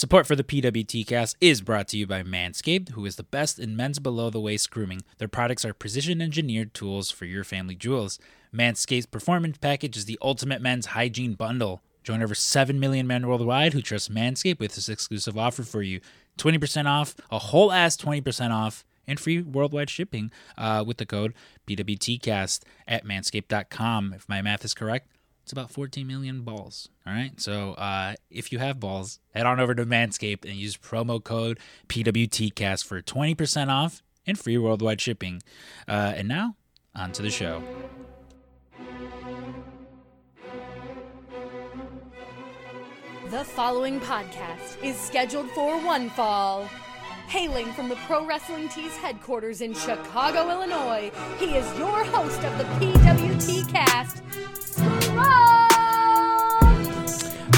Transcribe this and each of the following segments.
Support for the PWT cast is brought to you by Manscaped, who is the best in men's below the waist grooming. Their products are precision engineered tools for your family jewels. Manscaped's Performance Package is the ultimate men's hygiene bundle. Join over 7 million men worldwide who trust Manscaped with this exclusive offer for you 20% off, a whole ass 20% off, and free worldwide shipping uh, with the code PWTCast at manscaped.com. If my math is correct, it's about 14 million balls. All right. So uh, if you have balls, head on over to Manscaped and use promo code PWTCast for 20% off and free worldwide shipping. Uh, and now, on to the show. The following podcast is scheduled for one fall. Hailing from the Pro Wrestling Tees headquarters in Chicago, Illinois, he is your host of the PWT cast,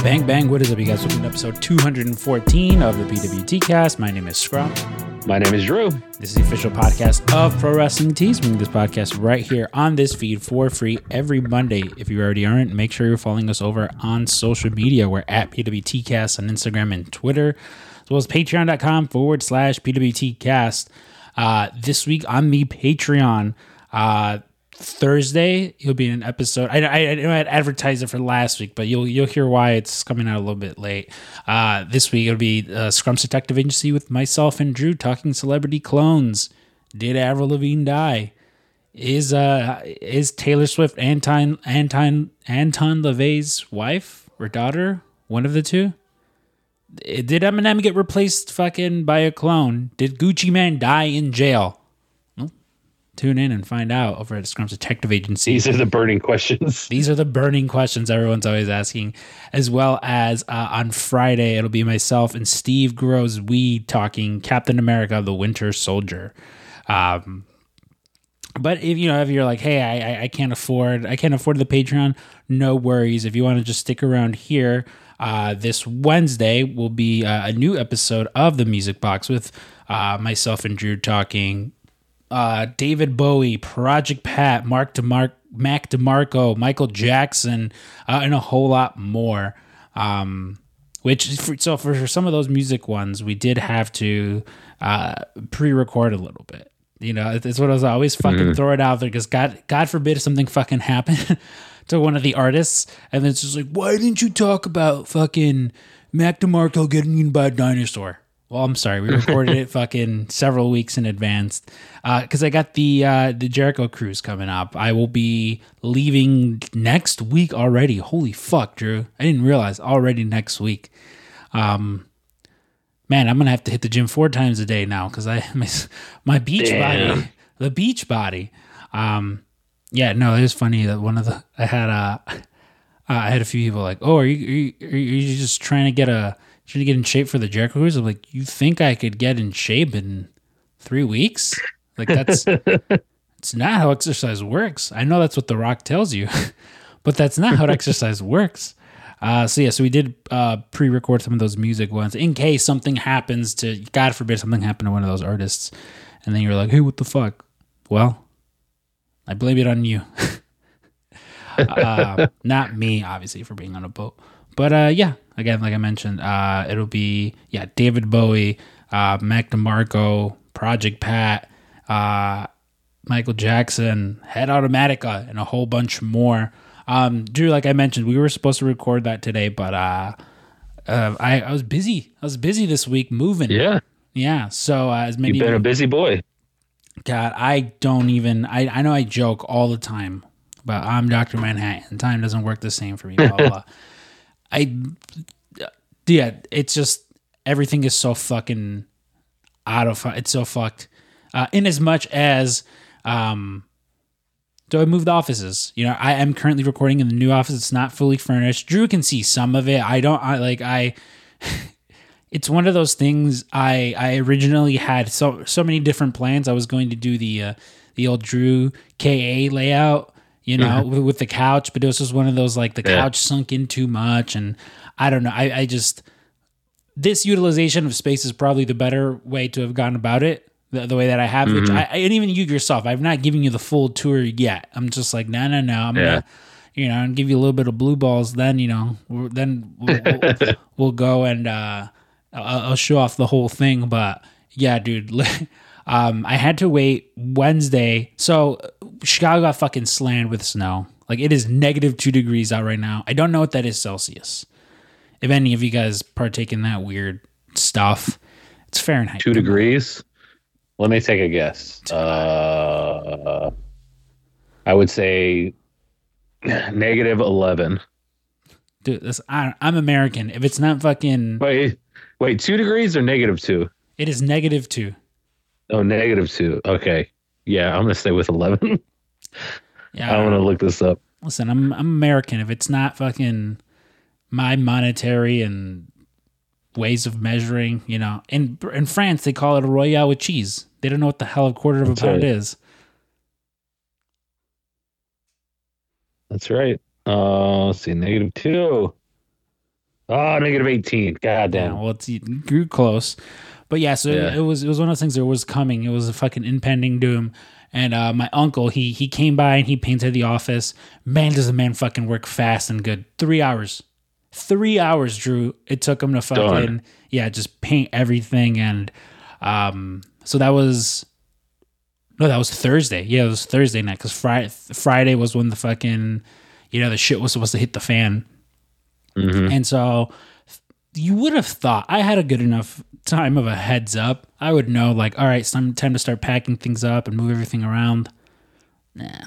Bang, bang. What is up, you guys? Welcome to episode 214 of the PWT cast. My name is Scrump. My name is Drew. This is the official podcast of Pro Wrestling Tees. Bring this podcast right here on this feed for free every Monday. If you already aren't, make sure you're following us over on social media. We're at PWTcast on Instagram and Twitter, as well as patreon.com forward slash PWTcast. Uh, this week on the Patreon, uh, Thursday, you'll be in an episode. I, I, I know I advertised it for last week, but you'll you'll hear why it's coming out a little bit late. Uh, this week it'll be uh, Scrump's Detective Agency with myself and Drew talking celebrity clones. Did Avril Lavigne die? Is uh is Taylor Swift Anton Anton Anton LaVey's wife or daughter? One of the two. Did Eminem get replaced fucking by a clone? Did Gucci Mane die in jail? Tune in and find out over at Scrump's Detective Agency. These are the burning questions. These are the burning questions everyone's always asking, as well as uh, on Friday it'll be myself and Steve Grows Weed talking Captain America: The Winter Soldier. Um, but if you know if you're like, hey, I, I can't afford I can't afford the Patreon, no worries. If you want to just stick around here, uh, this Wednesday will be uh, a new episode of the Music Box with uh, myself and Drew talking uh, David Bowie, Project Pat, Mark Mac DeMarco, Michael Jackson, uh, and a whole lot more. Um, which for, so for some of those music ones, we did have to uh, pre-record a little bit. You know, it's what I was always fucking mm. throw it out there because God, God forbid if something fucking happened to one of the artists, and it's just like, why didn't you talk about fucking Mac DeMarco getting eaten by a dinosaur? Well, I'm sorry. We recorded it fucking several weeks in advance because uh, I got the uh, the Jericho cruise coming up. I will be leaving next week already. Holy fuck, Drew! I didn't realize already next week. Um, man, I'm gonna have to hit the gym four times a day now because I my, my beach Damn. body, the beach body. Um, yeah, no, it was funny that one of the I had a uh, I had a few people like, oh, are you, are you, are you just trying to get a trying to get in shape for the Jericho Cruise. I'm like, you think I could get in shape in three weeks? Like that's it's not how exercise works. I know that's what The Rock tells you, but that's not how exercise works. Uh, so yeah, so we did uh, pre-record some of those music ones in case something happens to God forbid something happened to one of those artists, and then you're like, hey, what the fuck? Well, I blame it on you. uh, not me, obviously, for being on a boat. But uh, yeah, again, like I mentioned, uh, it'll be yeah David Bowie, uh, Mac DeMarco, Project Pat, uh, Michael Jackson, Head Automatica, and a whole bunch more. Um, Drew, like I mentioned, we were supposed to record that today, but uh, uh, I, I was busy. I was busy this week moving. Yeah, yeah. So uh, as many you've been a busy boy. God, I don't even. I I know I joke all the time, but I'm Doctor Manhattan. Time doesn't work the same for me. Blah, blah. I yeah, it's just everything is so fucking out of it's so fucked. Uh, in as much as um so I moved offices. You know, I am currently recording in the new office. It's not fully furnished. Drew can see some of it. I don't I like I it's one of those things I I originally had so so many different plans. I was going to do the uh, the old Drew KA layout you know, mm-hmm. with, with, the couch. But it was just one of those like the yeah. couch sunk in too much, and I don't know. I, I just this utilization of space is probably the better way to have gone about it. The, the way that I have, mm-hmm. which I, and even you yourself, I've not given you the full tour yet. I'm just like, no, no, no. I'm yeah. gonna, you know, and give you a little bit of blue balls. Then you know, then we'll, we'll, we'll go and uh, I'll, I'll show off the whole thing. But yeah, dude, um, I had to wait Wednesday. So Chicago got fucking slammed with snow. Like it is negative two degrees out right now. I don't know what that is Celsius. If any of you guys partake in that weird stuff, it's Fahrenheit. Two degrees. Let me take a guess. Uh, I would say negative eleven. Dude, this, I, I'm American. If it's not fucking, Wait, wait, two degrees or negative two? it is negative two. Oh, negative two. Okay. Yeah, I'm gonna stay with eleven. Yeah, I want to look this up. listen, I'm I'm American. If it's not fucking my monetary and ways of measuring, you know, in in France they call it a royale with cheese. They don't know what the hell a quarter of a pound right. is. That's right. Uh, let's see, negative two. Oh, negative eighteen. God Yeah, damn. well, it's you grew close, but yeah. So Yeah. it was it was one of those things that was coming. It was a fucking impending doom. And uh, my uncle, he he came by and he painted the office. Man, does the man fucking work fast and good. Three hours, three hours, Drew. It took him to fucking Done. yeah, just paint everything. And um, so that was no, that was Thursday. Yeah, it was Thursday night because Friday Friday was when the fucking you know the shit was supposed to hit the fan. Mhm. And so you would have thought I had a good enough time of a heads up. I would know, like, all right, it's time, time to start packing things up and move everything around. Nah,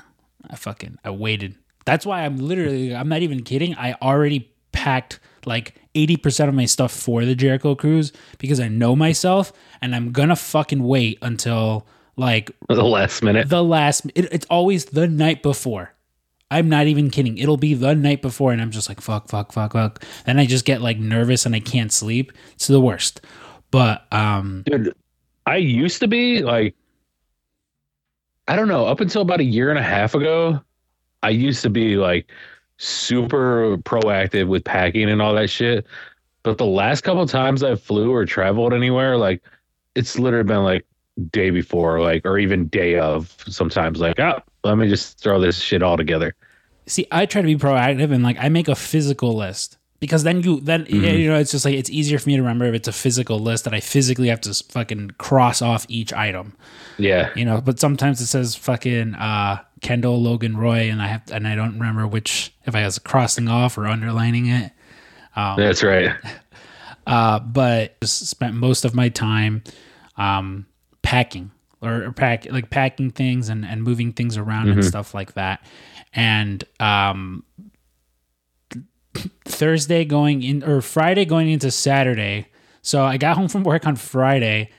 I fucking, I waited. That's why I'm literally, I'm not even kidding. I already packed like 80% of my stuff for the Jericho cruise because I know myself and I'm gonna fucking wait until like The last minute. the last it, it's always the night before i'm not even kidding. It'll be the night before and i'm just like fuck fuck fuck fuck. Then i just get like nervous and i can't sleep. It's the worst. But um Dude, I used to be like, I don't know, up until about a year and a half ago, I used to be like super proactive with packing and all that shit. But the last couple times I flew or traveled anywhere, like it's literally been like day before, like, or even day of sometimes, like, oh, let me just throw this shit all together. see i try to be proactive and like i make a physical list because then you then you know it's just like it's easier for me to remember if it's a physical list that i physically have to fucking cross off each item Yeah. you know but sometimes it says fucking uh kendall logan roy and i have and i don't remember which if i was crossing off or underlining it That's right. uh, but just spent most of my time um, packing or, or pack like packing things and, and moving things around and stuff like that. And um, Thursday going in or Friday going into Saturday. So I got home from work on Friday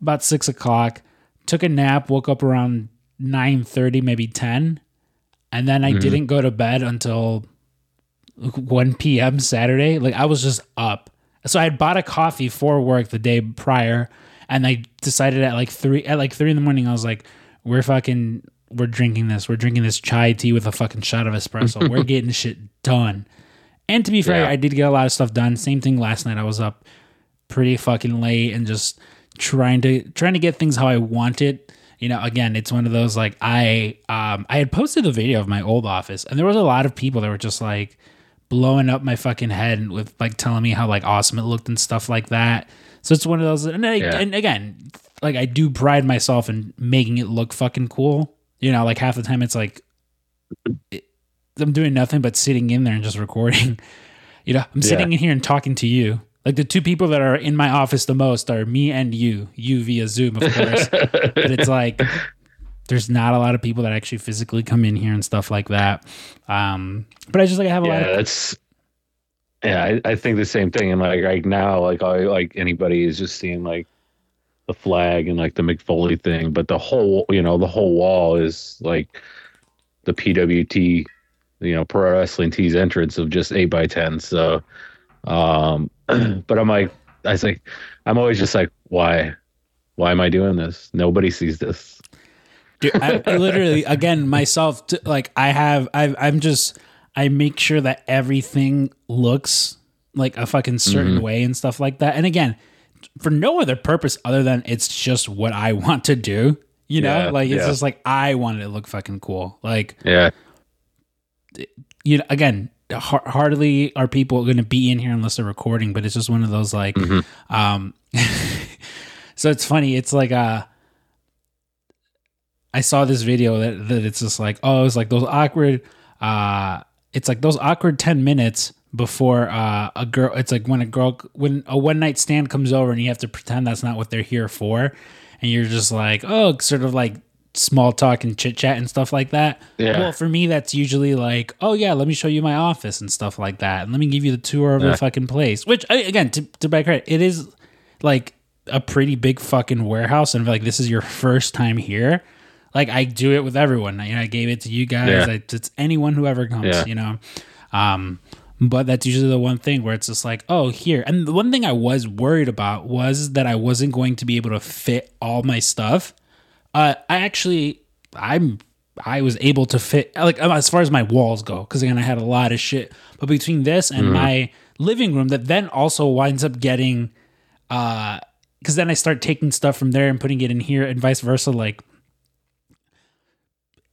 about six o'clock, took a nap, woke up around nine thirty, maybe ten, and then I didn't go to bed until 1 p.m. Saturday. Like I was just up. So I had bought a coffee for work the day prior, and I decided at like three at like three in the morning. I was like, "We're fucking, we're drinking this. We're drinking this chai tea with a fucking shot of espresso. we're getting shit done." And to be fair, Yeah. I did get a lot of stuff done. Same thing last night. I was up pretty fucking late and just trying to trying to get things how I want it. You know, again, it's one of those like I um I had posted a video of my old office and there was a lot of people that were just like blowing up my fucking head with like telling me how like awesome it looked and stuff like that. So it's one of those and, I, Yeah. and again, like I do pride myself in making it look fucking cool. You know, like half the time it's like it, I'm doing nothing but sitting in there and just recording. You know, I'm sitting in here and talking to you. Like the two people that are in my office the most are me and you, you via Zoom, of course. but it's like there's not a lot of people that actually physically come in here and stuff like that. Um, but I just like I have a lot yeah, of that's yeah. I, I think the same thing. And like right now, like I like anybody is just seeing like the flag and like the McFoley thing, but the whole you know the whole wall is like the PWT, you know, pro wrestling tees entrance of just eight by ten. So, um, but I'm like, I was like, I'm always just like, why, why am I doing this? Nobody sees this. Dude, I, I literally again myself like I have I I'm just I make sure that everything looks like a fucking certain Mm-hmm. way and stuff like that. And again, for no other purpose other than it's just what I want to do. You know, Yeah, like it's yeah. just like I want it to look fucking cool. Like Yeah, you know, again, hardly are people going to be in here unless they're recording. But it's just one of those like, um, so it's funny. It's like uh I saw this video that, that it's just like, oh, it's like those awkward, uh, it's like those awkward 10 minutes before uh, a girl, it's like when a girl, when a one night stand comes over and you have to pretend that's not what they're here for. And you're just like, oh, sort of like small talk and chit chat and stuff like that. Yeah. Well, for me, that's usually like, oh, yeah, let me show you my office and stuff like that. And let me give you the tour of Yeah. the fucking place, which, I- again, to, to my credit, it is like a pretty big fucking warehouse. And like, this is your first time here like I do it with everyone. You know, I gave it to you guys. Yeah. I, it's anyone who ever comes. Yeah. You know, um, but that's usually the one thing where it's just like, oh, here. And the one thing I was worried about was that I wasn't going to be able to fit all my stuff. Uh, I actually, I'm. I was able to fit like as far as my walls go because again I had a lot of shit. But between this and my living room, that then also winds up getting, uh, because then I start taking stuff from there and putting it in here and vice versa. Like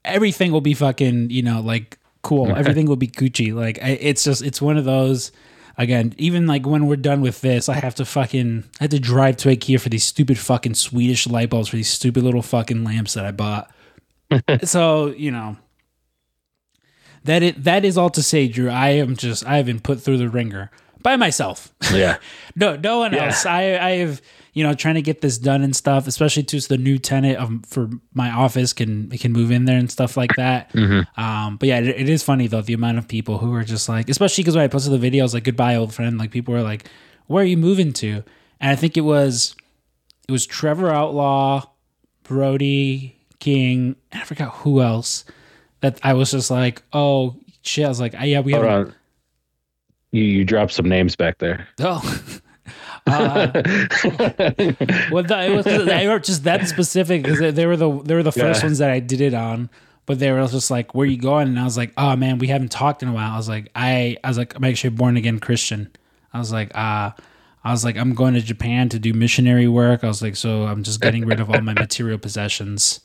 everything will be fucking, you know, like cool. Everything will be Gucci. Like I, it's just, it's one of those. Again, even like when we're done with this, I have to fucking, I had to drive to IKEA for these stupid fucking Swedish light bulbs for these stupid little fucking lamps that I bought. so you know, that it that is all to say, Drew. I am just, I have been put through the ringer by myself. Yeah. No, no one Yeah. else. I, I have, you know, trying to get this done and stuff, especially to the new tenant of, for my office can can move in there and stuff like that. Um, but yeah, it, it is funny though the amount of people who are just like, especially because when I posted the videos like "Goodbye, old friend," like people were like, "Where are you moving to?" And I think it was, it was Trevor Outlaw, Brody King, and I forgot who else. That I was just like, "Oh shit!" I was like, "Yeah, we have." You you dropped some names back there. Oh. Uh, well, the, it was they were just that specific because they, they were the they were the first Yeah. ones that I did it on. But they were just like, "Where you going?" And I was like, "Oh man, we haven't talked in a while." I was like, "I I was like, I'm actually a born again Christian." I was like, "Uh." I was like, I'm going to Japan to do missionary work. I was like, so I'm just getting rid of all my material possessions.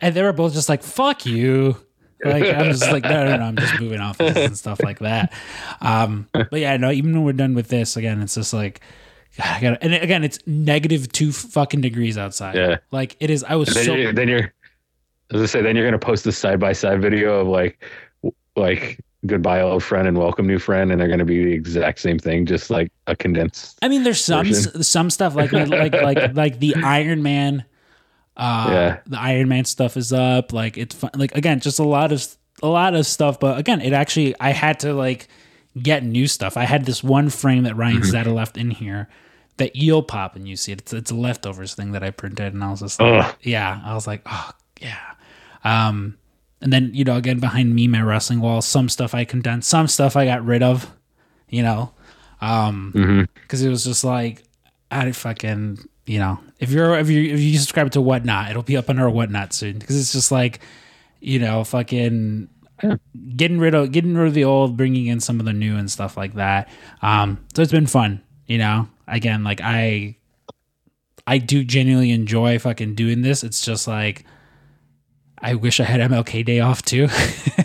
And they were both just like, fuck you. Like, I'm just like, no, no, no, I'm just moving offices and stuff like that. Um, but yeah, no, even when we're done with this, again, it's just like, God, I gotta, and again, it's negative two fucking degrees outside. Yeah. Like it is, I was then, so, you're, then you're, as I say, then you're gonna post a side by side video of like, like goodbye old friend and welcome new friend, and they're gonna be the exact same thing, just like a condensed. I mean, there's some version. some stuff like like like like the Iron Man, uh, Yeah. the Iron Man stuff is up. Like it's fun. Like again, just a lot of a lot of stuff. But again, it actually I had to like get new stuff. I had this one frame that Ryan Mm-hmm. Zeta left in here that you'll pop and you see it. It's it's a leftovers thing that I printed, and I was just like, Ugh. yeah, I was like, oh yeah. Um, and then you know again behind me my wrestling wall, some stuff I condensed, some stuff I got rid of. You know, um, Mm-hmm. because it was just like I fucking you know if you're if you if you subscribe to whatnot it'll be up on our whatnot soon. Because it's just like you know fucking getting rid of getting rid of the old bringing in some of the new and stuff like that. Um so it's been fun you know? Again like I I do genuinely enjoy fucking doing this. It's just like I wish I had MLK day off too.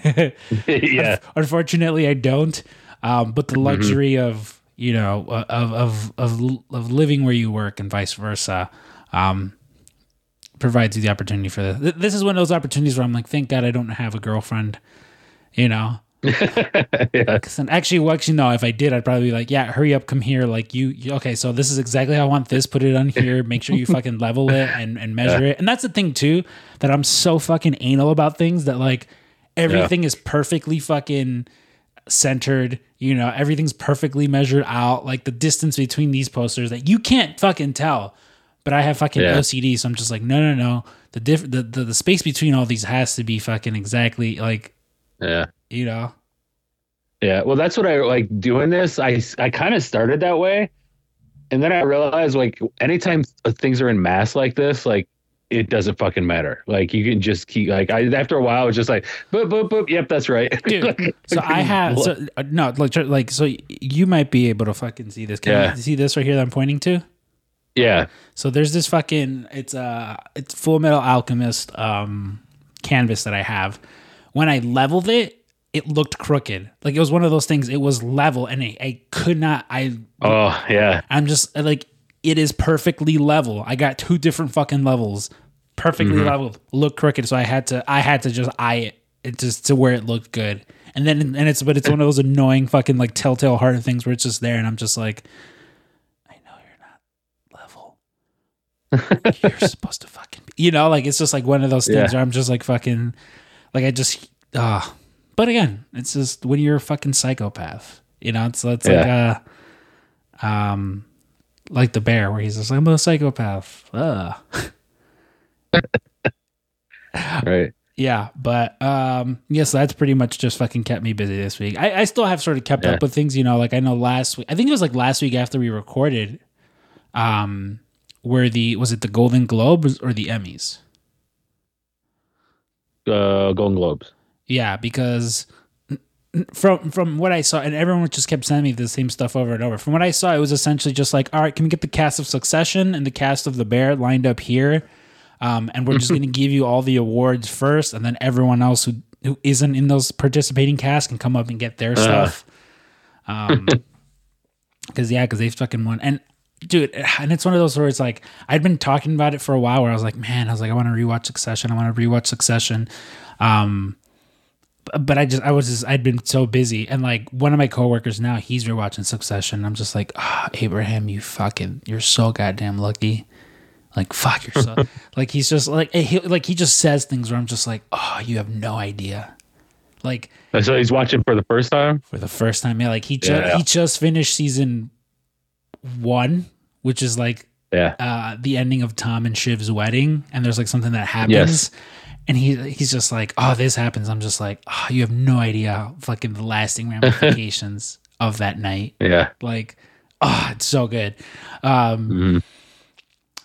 Yeah, Unfortunately, I don't. Um, but the luxury of you know of of of of living where you work and vice versa um, provides you the opportunity for this. This is one of those opportunities where I'm like, thank God I don't have a girlfriend. You know, yeah, then actually, well, actually, no. If I did, I'd probably be like, yeah, hurry up, come here. Like you, you okay? So this is exactly how I want this. Put it on here. Make sure you fucking level it and and measure it. And that's the thing too that I'm so fucking anal about things that like everything is perfectly fucking centered. You know, everything's perfectly measured out. Like the distance between these posters that you can't fucking tell. But I have fucking Yeah. OCD, so I'm just like, no, no, no. The diff, the, the the space between all these has to be fucking exactly like yeah. you know. Yeah, well, that's what I like doing this. I I kind of started that way, and then I realized like anytime things are in mass like this, like it doesn't fucking matter. Like you can just keep like I after a while, it's just like boop boop boop. Yep, that's right, dude. So I have so, uh, no like like so you might be able to fucking see this. Can Yeah. you see this right here that I'm pointing to? yeah, So there's this fucking it's uh it's Full Metal Alchemist um canvas that I have. When I leveled it, it looked crooked. Like it was one of those things. It was level, and I, I could not. I Oh yeah. I'm just like it is perfectly level. I got two different fucking levels, perfectly level. Look crooked, so I had to. I had to just eye it, it just to where it looked good. And then and it's but it's one of those annoying fucking like telltale heart things where it's just there, and I'm just like, I know you're not level. you're supposed to fucking, be. you know, like it's just like one of those things Yeah. where I'm just like fucking, like I just ah. but again, it's just when you're a fucking psychopath, you know. It's it's like uh um like the bear where he's just like I'm a psychopath. Ugh. Right. Yeah, but um yes, that's pretty much just fucking kept me busy this week. I, I still have sort of kept Yeah. up with things, you know, like I know last week I think it was like last week after we recorded, um where the was it the Golden Globes or the Emmys? Uh, Golden Globes. Yeah, because from from what I saw, and everyone just kept sending me the same stuff over and over. From what I saw, it was essentially just like, all right, can we get the cast of Succession and the cast of The Bear lined up here, um, and we're just going to give you all the awards first, and then everyone else who who isn't in those participating casts can come up and get their stuff. Um, because yeah, because they fucking won, and dude, and it's one of those where it's like I'd been talking about it for a while, where I was like, man, I was like, I want to rewatch Succession, I want to rewatch Succession, um, but I just I was just I'd been so busy, and like one of my coworkers now, he's rewatching Succession. I'm just like, ah, Abraham, you fucking, you're so goddamn lucky. Like fuck, you're like he's just like he, like he just says things where I'm just like, oh, you have no idea. Like so he's watching for the first time. for the first time. Yeah, like he just Yeah. he just finished season one, which is like Yeah. uh the ending of Tom and Shiv's wedding, and there's like something that happens. Yes. And he he's just like, oh, this happens. I'm just like, oh, you have no idea fucking the lasting ramifications of that night. Yeah. Like, oh, it's so good. Um, Mhm.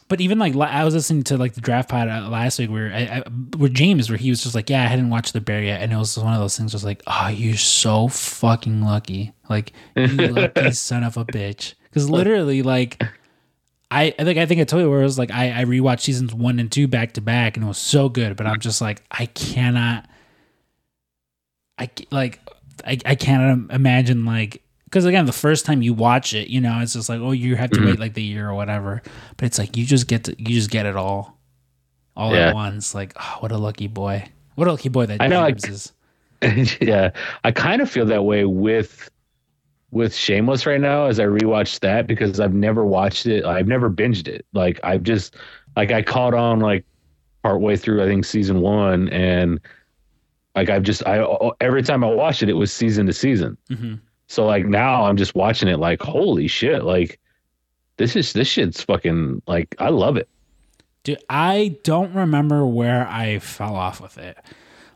But even like I was listening to like the draft pod uh, last week where I, I, where James where he was just like, yeah, I hadn't watched the bear yet, and it was one of those things, just like, oh, you're so fucking lucky, like you lucky son of a bitch, because literally like. I, I think I think I told you where it was like I, I rewatched seasons one and two back to back and it was so good, but I'm just like I cannot I like I, I cannot imagine like because again the first time you watch it you know it's just like oh you have to Mm-hmm. wait like the year or whatever but it's like you just get to you just get it all all Yeah. at once like oh what a lucky boy what a lucky boy that I know, James is yeah. I kind of feel that way with with Shameless right now as I rewatch that because I've never watched it. I've never binged it. Like I've just like I caught on like partway through I think season one and like I've just I every time I watched it it was season to season. Mhm. So like mm-hmm. now I'm just watching it like holy shit like this is this shit's fucking like I love it. Dude, I don't remember where I fell off with it.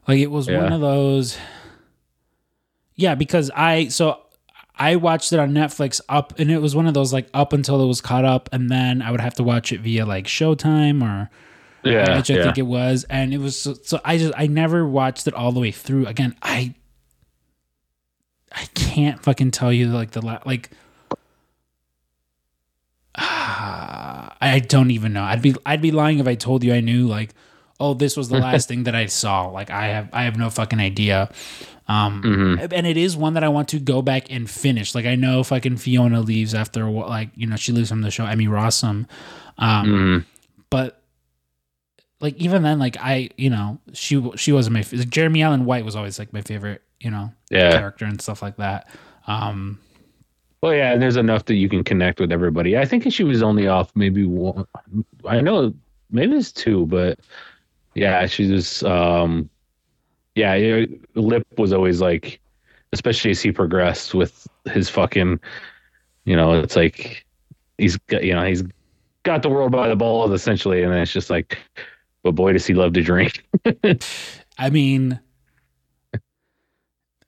Like it was one of those. Yeah, because I so I watched it on Netflix up, and it was one of those like up until it was caught up, and then I would have to watch it via like Showtime or Yeah. which I yeah. think it was, and it was so, so I just I never watched it all the way through. Again, I I can't fucking tell you like the la- like. I don't even know. I'd be I'd be lying if I told you I knew like, oh, this was the last thing that I saw. Like I have I have no fucking idea. Um, Mhm. and it is one that I want to go back and finish. Like I know fucking Fiona leaves after like you know she leaves from the show. Emmy Rossum, um, Mhm. but like even then, like I you know she she wasn't my like, Jeremy Allen White was always like my favorite you know Yeah. character and stuff like that. Um, Well, yeah, and there's enough that you can connect with everybody. I think she was only off maybe one. I know maybe it's two, but yeah, she was. Um, yeah, yeah, Lip was always like, especially as he progressed with his fucking, you know, it's like he's got, you know, he's got the world by the balls essentially, and then it's just like, but boy, does he love to drink. I mean,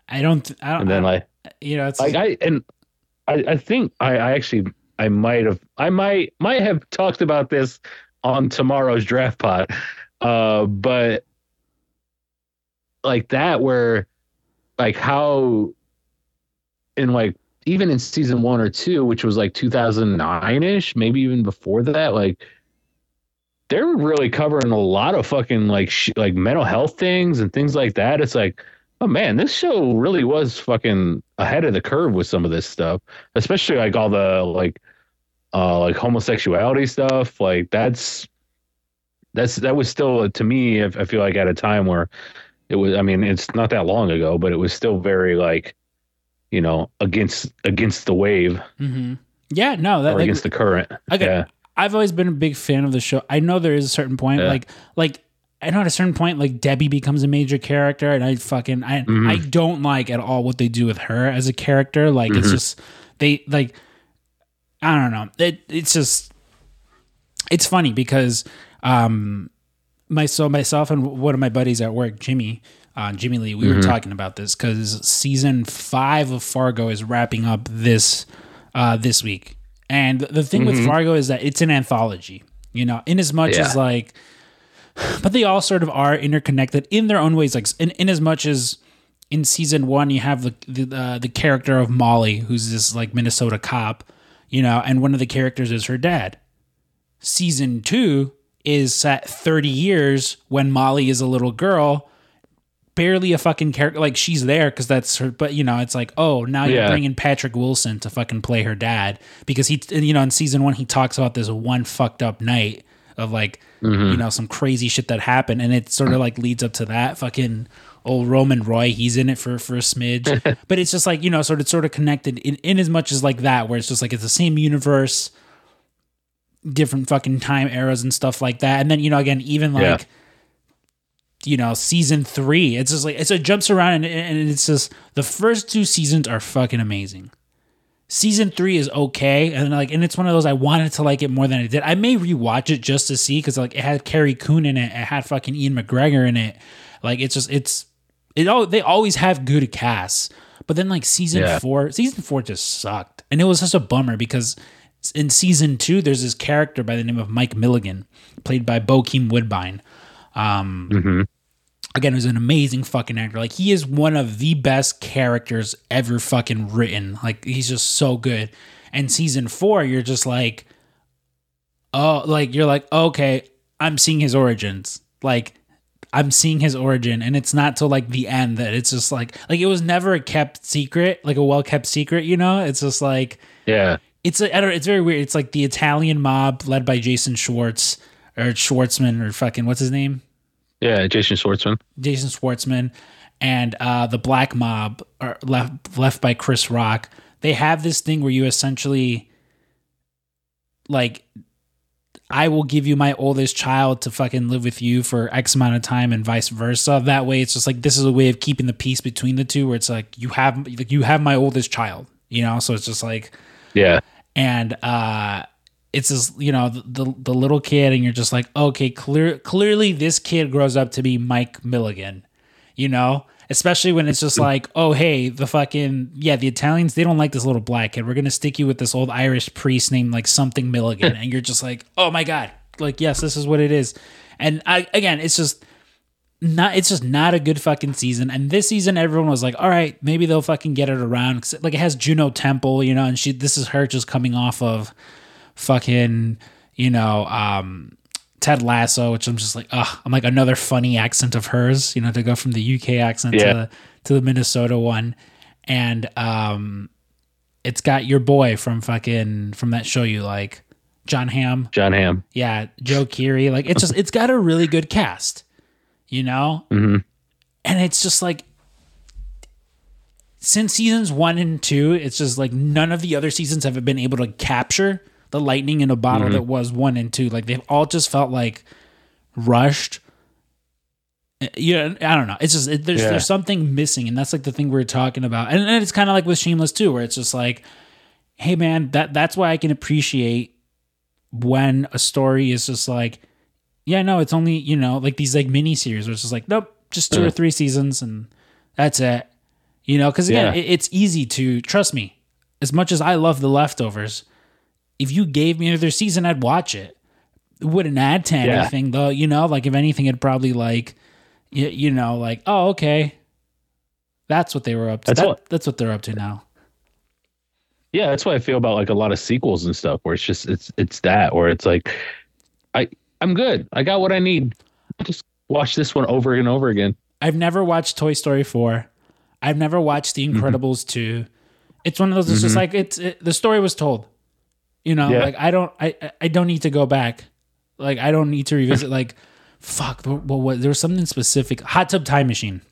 I don't. I don't. And then like, you know, it's like I and I, I think I, I actually I might have I might might have talked about this on tomorrow's draft pod, uh, but like that where like how in like even in season one or two, which was like 2009 ish, maybe even before that, like they're really covering a lot of fucking like sh- like mental health things and things like that. It's like oh man, this show really was fucking ahead of the curve with some of this stuff, especially like all the like uh like homosexuality stuff. Like that's that's that was still to me. I I feel like at a time where it was. I mean, it's not that long ago, but it was still very like you know against against the wave hmm Yeah, no, that or like, against the current. Okay. Yeah, I've always been a big fan of the show. I know there is a certain point, Yeah. like like I know at a certain point, like Debbie becomes a major character, and I fucking I Mhm. I don't like at all what they do with her as a character. Like it's Mhm. just they like I don't know. It it's just it's funny because um my so myself and one of my buddies at work, Jimmy, uh, Jimmy Lee, we were Mhm. talking about this because season five of Fargo is wrapping up this uh, this week, and the thing with Mhm. Fargo is that it's an anthology. You know, in as much as like, but they all sort of are interconnected in their own ways. Like in, in as much as in season one you have the the, uh, the character of Molly, who's this like Minnesota cop, you know, and one of the characters is her dad. Season two is set 30 years when Molly is a little girl, barely a fucking character. Like she's there because that's her, but you know, it's like, oh, now you're Yeah. bringing Patrick Wilson to fucking play her dad because he, you know, in season one, he talks about this one fucked up night of like, mm-hmm. you know, some crazy shit that happened. And it sort of like leads up to that fucking old Roman Roy. He's in it for, for a smidge, but it's just like, you know, sort of, sort of connected in, in as much as like that, where it's just like, it's the same universe different fucking time eras and stuff like that. And then, you know, again, even like, Yeah. You know, season three, it's just like, it's a jumps around and, and it's just, the first two seasons are fucking amazing. Season three is okay. And like, and it's one of those, I wanted to like it more than I did. I may rewatch it just to see, cause like it had Carrie Coon in it. It had fucking Ewan McGregor in it. Like, it's just, it's, it all, they always have good casts. But then like season Yeah. four, season four just sucked. And it was just a bummer because in season two, there's this character by the name of Mike Milligan, played by Bokeem Woodbine. Um, Mhm. Again, who's an amazing fucking actor. Like he is one of the best characters ever fucking written. Like he's just so good. And season four, you're just like, oh, like you're like, okay, I'm seeing his origins. Like I'm seeing his origin, and it's not till like the end that it's just like, like it was never a kept secret, like a well kept secret. You know, it's just like yeah, it's a, I don't, it's very weird. It's like the Italian mob led by Jason Schwartz or Schwartzman or fucking what's his name, yeah. Jason Schwartzman. Jason Schwartzman, and uh, the black mob are left left by Chris Rock. They have this thing where you essentially like. I will give you my oldest child to fucking live with you for X amount of time and vice versa. That way it's just like this is a way of keeping the peace between the two where it's like you have like you have my oldest child, you know? So it's just like Yeah, and uh it's this you know the, the the little kid and you're just like okay clear clearly this kid grows up to be mike milligan you know? Especially when it's just mm-hmm. like oh hey the fucking yeah the italians they don't like this little black kid. We're gonna stick you with this old irish priest named like something milligan. And you're just like oh my god. Like yes this is what it is. And i again it's just not it's just not a good fucking season. And this season everyone was like all right maybe they'll fucking get it around. 'Cause, like it has juno temple you know and she this is her just coming off of fucking you know um ted lasso which i'm just like ugh i'm like another funny accent of hers you know to go from the uk accent Yeah. to the to the minnesota one and um it's got your boy from fucking from that show you like john hamm John Hamm. yeah joe Keery. like it's just it's got a really good cast you know hmm and it's just like since seasons one and two it's just like none of the other seasons have been able to capture the lightning in a bottle mm-hmm. that was one and two. Like they've all just felt like rushed. Yeah i don't know. It's just it, there's Yeah. there's something missing and that's like the thing we are talking about. And, and it's kind of like with shameless too where it's just like hey man that that's why i can appreciate when a story is just like yeah no it's only you know like these like mini series where it's just like nope just two or three seasons and that's it. You know because again Yeah. it, it's easy to trust me as much as i love the leftovers if you gave me another season i'd watch it it wouldn't add to Yeah. anything though you know like if anything it'd probably like you, you know like oh okay that's what they were up to That's That- what- that's what they're up to now Yeah, that's what I feel about like a lot of sequels and stuff where it's just it's it's that where it's like I I'm good. I got what I need. I'll just watch this one over and over again. i've never watched toy story 4 I've never watched The mm-hmm. Incredibles 2. It's one of those. It's just mm-hmm. like it's it, the story was told. You know, Yeah. like I don't, I, I- don't need to go back. Like I don't need to revisit. like, fuck. what, what? There was something specific. Hot Tub Time Machine.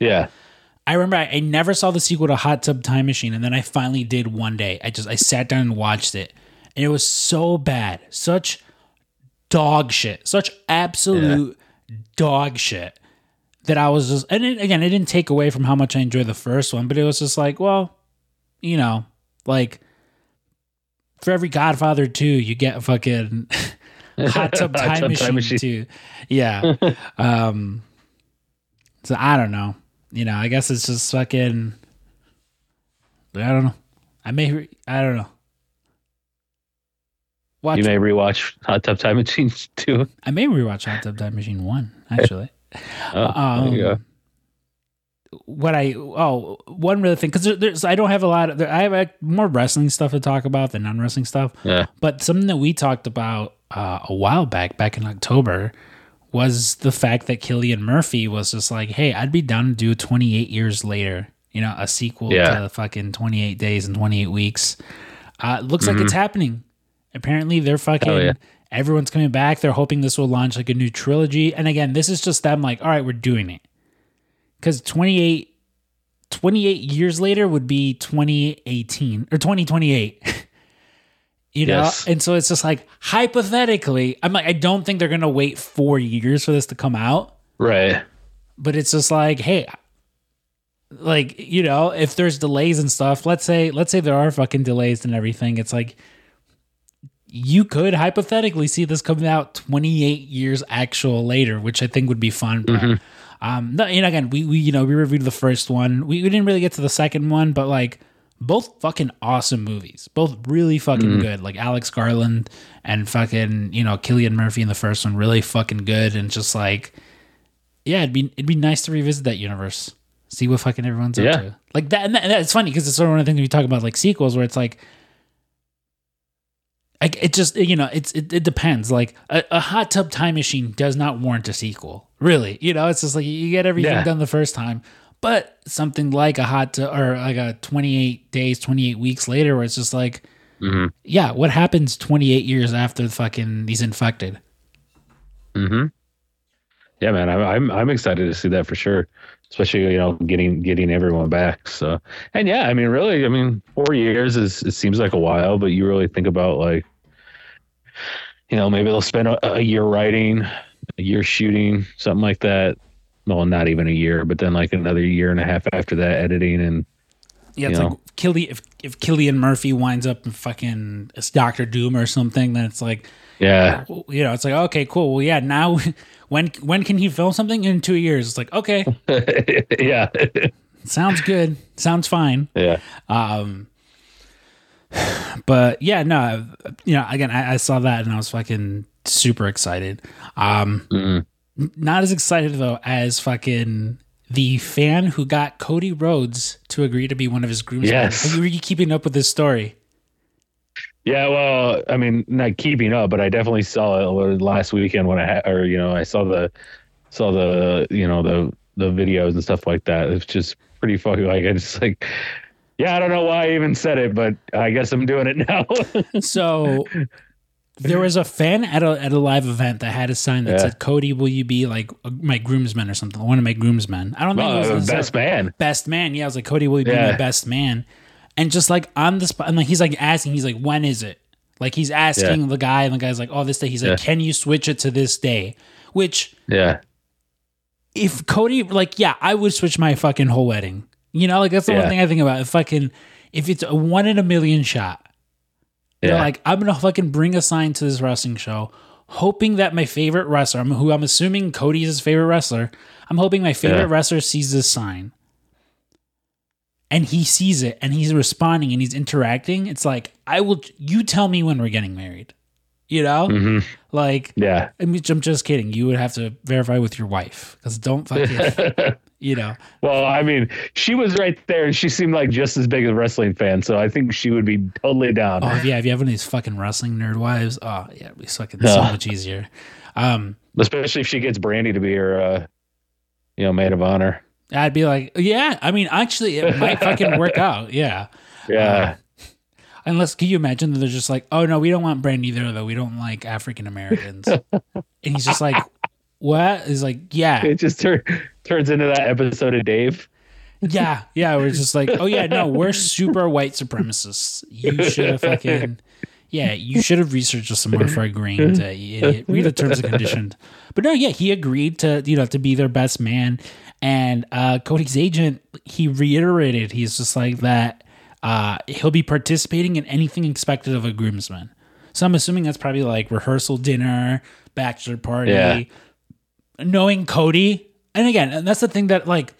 Yeah. I remember I, I never saw the sequel to Hot Tub Time Machine, and then I finally did one day. I just I sat down and watched it, and it was so bad, such dog shit, such absolute dog shit that I was just. And it, again, it didn't take away from how much I enjoyed the first one, but it was just like, well, you know, like for every Godfather two, you get fucking Hot Tub Time, Hot Tub Machine, Time Machine. two, yeah. um, so I don't know. You know, I guess it's just fucking. I don't know. I may. Re- I don't know. Watch. You may rewatch Hot Tub Time Machine two. I may rewatch Hot Tub Time Machine one actually. Oh, there you go. What I oh one other thing because there, there's I don't have a lot of there, I have more wrestling stuff to talk about than non wrestling stuff. Yeah. But something that we talked about uh, a while back, back in October, was the fact that Cillian Murphy was just like, "Hey, I'd be down to do 28 years later, you know, a sequel Yeah. to the fucking 28 days and 28 weeks." Uh, looks like Mm-hmm. it's happening. Apparently, they're fucking. Yeah. Everyone's coming back. They're hoping this will launch like a new trilogy. And again, this is just them like, all right, we're doing it. Because 28, 28 years later would be 2018 or 2028. you know? Yes. And so it's just like, hypothetically, I'm like, I don't think they're going to wait four years for this to come out. Right. But it's just like, hey, like, you know, if there's delays and stuff, let's say, let's say there are fucking delays and everything. It's like, you could hypothetically see this coming out 28 years actual later, which I think would be fun. But, um, know, again, we, we, you know, we reviewed the first one. We, we didn't really get to the second one, but like both fucking awesome movies, both really fucking good. Like Alex Garland and fucking, you know, Cillian Murphy in the first one, really fucking good. And just like, yeah, it'd be, it'd be nice to revisit that universe, see what fucking everyone's Yeah. up to. Like that, and that, and that's funny because it's sort of one of the things we talk about, like sequels, where it's like, like it just you know it's it, it depends like a, a hot tub time machine does not warrant a sequel really you know it's just like you get everything Yeah. done the first time but something like a hot or like a 28 days 28 weeks later where it's just like Mm-hmm. yeah what happens 28 years after the fucking he's infected Mm-hmm. Yeah, man, I'm I'm I'm excited to see that for sure. Especially you know getting getting everyone back. So and yeah, I mean really, I mean four years is it seems like a while, but you really think about like, you know, maybe they'll spend a, a year writing, a year shooting, something like that. Well, not even a year, but then like another year and a half after that editing and yeah it's You like know? Cillian, if if Cillian Murphy winds up in fucking as Doctor Doom or something then it's like yeah, you know it's like okay cool. Well yeah now when when can he film something? In two years. It's like okay. Yeah, sounds good. Sounds fine. Yeah, Um, but yeah, no, you know, again, I, I saw that and I was fucking super excited. Um, Mm. n- not as excited though as fucking the fan who got Cody Rhodes to agree to be one of his groomsmen. Yes. Are you keeping up with this story? Yeah, well, I mean, not keeping up, but I definitely saw it last weekend when I had, or you know, I saw the, saw the, you know, the the videos and stuff like that. It's just pretty fucking like I just like, yeah, I don't know why I even said it, but I guess I'm doing it now. So there was a fan at a at a live event that had a sign that Yeah. said, "Cody, will you be like uh, my groomsman or something? One of my groomsmen." I don't think it was uh, necessarily- best man. best man. Yeah, I was like, Cody, will you be Yeah. my best man? And just like on the spot, and like he's like asking, he's like, when is it? Like he's asking the guy, and the guy's like, oh, this day. He's like, Yeah. can you switch it to this day? Which Yeah, if Cody, like, yeah, I would switch my fucking whole wedding. You know, like that's the one Yeah. thing I think about. If fucking, if it's a one in a million shot, they're yeah, like, I'm gonna fucking bring a sign to this wrestling show, hoping that my favorite wrestler, who I'm assuming Cody's his favorite wrestler, I'm hoping my favorite Yeah. wrestler sees this sign. And he sees it and he's responding and he's interacting. It's like, I will you tell me when we're getting married. You know? hmm Like yeah. I mean, I'm just kidding. You would have to verify with your wife. Because don't fucking you know. well, I mean, she was right there, and she seemed like just as big a wrestling fan, so I think she would be totally down. Oh yeah, if you have one of these fucking wrestling nerd wives, oh yeah, it'd be fucking so much easier. Um Especially if she gets Brandi to be her, uh, you know, maid of honor. I'd be like, yeah. I mean, actually, it might fucking work out. Yeah. Yeah. Unless, can you imagine that they're just like, oh no, we don't want Brand either, though. We don't like African Americans. and he's just like, what? He's like, yeah, it just tur- turns into that episode of Dave. yeah, yeah. We're just like, oh yeah, no, we're super white supremacists. You should have fucking, yeah, you should have researched this some more before agreeing to idiot. read the terms and conditions. But no, yeah, he agreed to you know to be their best man, and uh, Cody's agent he reiterated he's just like that. Uh, he'll be participating in anything expected of a groomsman. So I'm assuming that's probably like rehearsal dinner, bachelor party. Yeah. Knowing Cody, and again, and that's the thing that like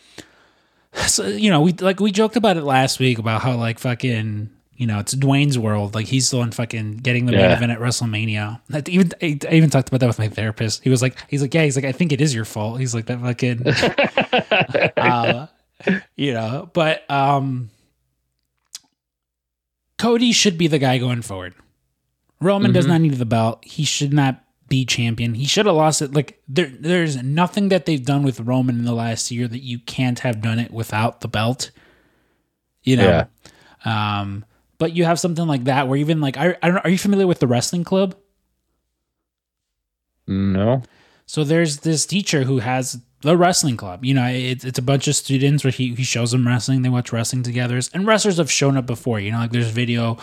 so, you know, we like we joked about it last week about how like fucking you know it's Dwayne's world. Like he's the one fucking getting the main event at WrestleMania. I even I I even talked about that with my therapist. He was like, he's like, yeah, he's like, I think it is your fault. He's like that fucking, uh, you know. But um, Cody should be the guy going forward. Roman does Mhm. not need the belt. He should not be champion. He should have lost it. Like there, there's nothing that they've done with Roman in the last year that you can't have done it without the belt. You know. Yeah. Um, but you have something like that where even like, I, I don't, are you familiar with the wrestling club? No. So there's this teacher who has the wrestling club. You know, it's it's a bunch of students where he, he shows them wrestling. They watch wrestling together, and wrestlers have shown up before. You know, like there's video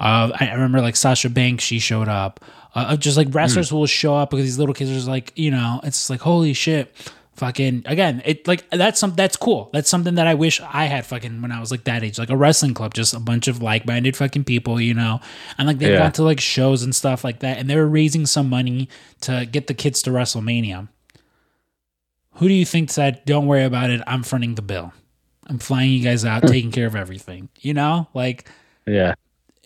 of I remember like Sasha Banks. She showed up. Uh, of just like wrestlers who will show up because these little kids are just like you know, it's like holy shit. Fucking again, it like that's some that's cool. That's something that I wish I had fucking when I was like that age, like a wrestling club, just a bunch of like minded fucking people, you know, and like they Yeah. went to like shows and stuff like that, and they were raising some money to get the kids to WrestleMania. Who do you think said, "Don't worry about it. I'm fronting the bill. I'm flying you guys out, taking care of everything." You know, like Yeah.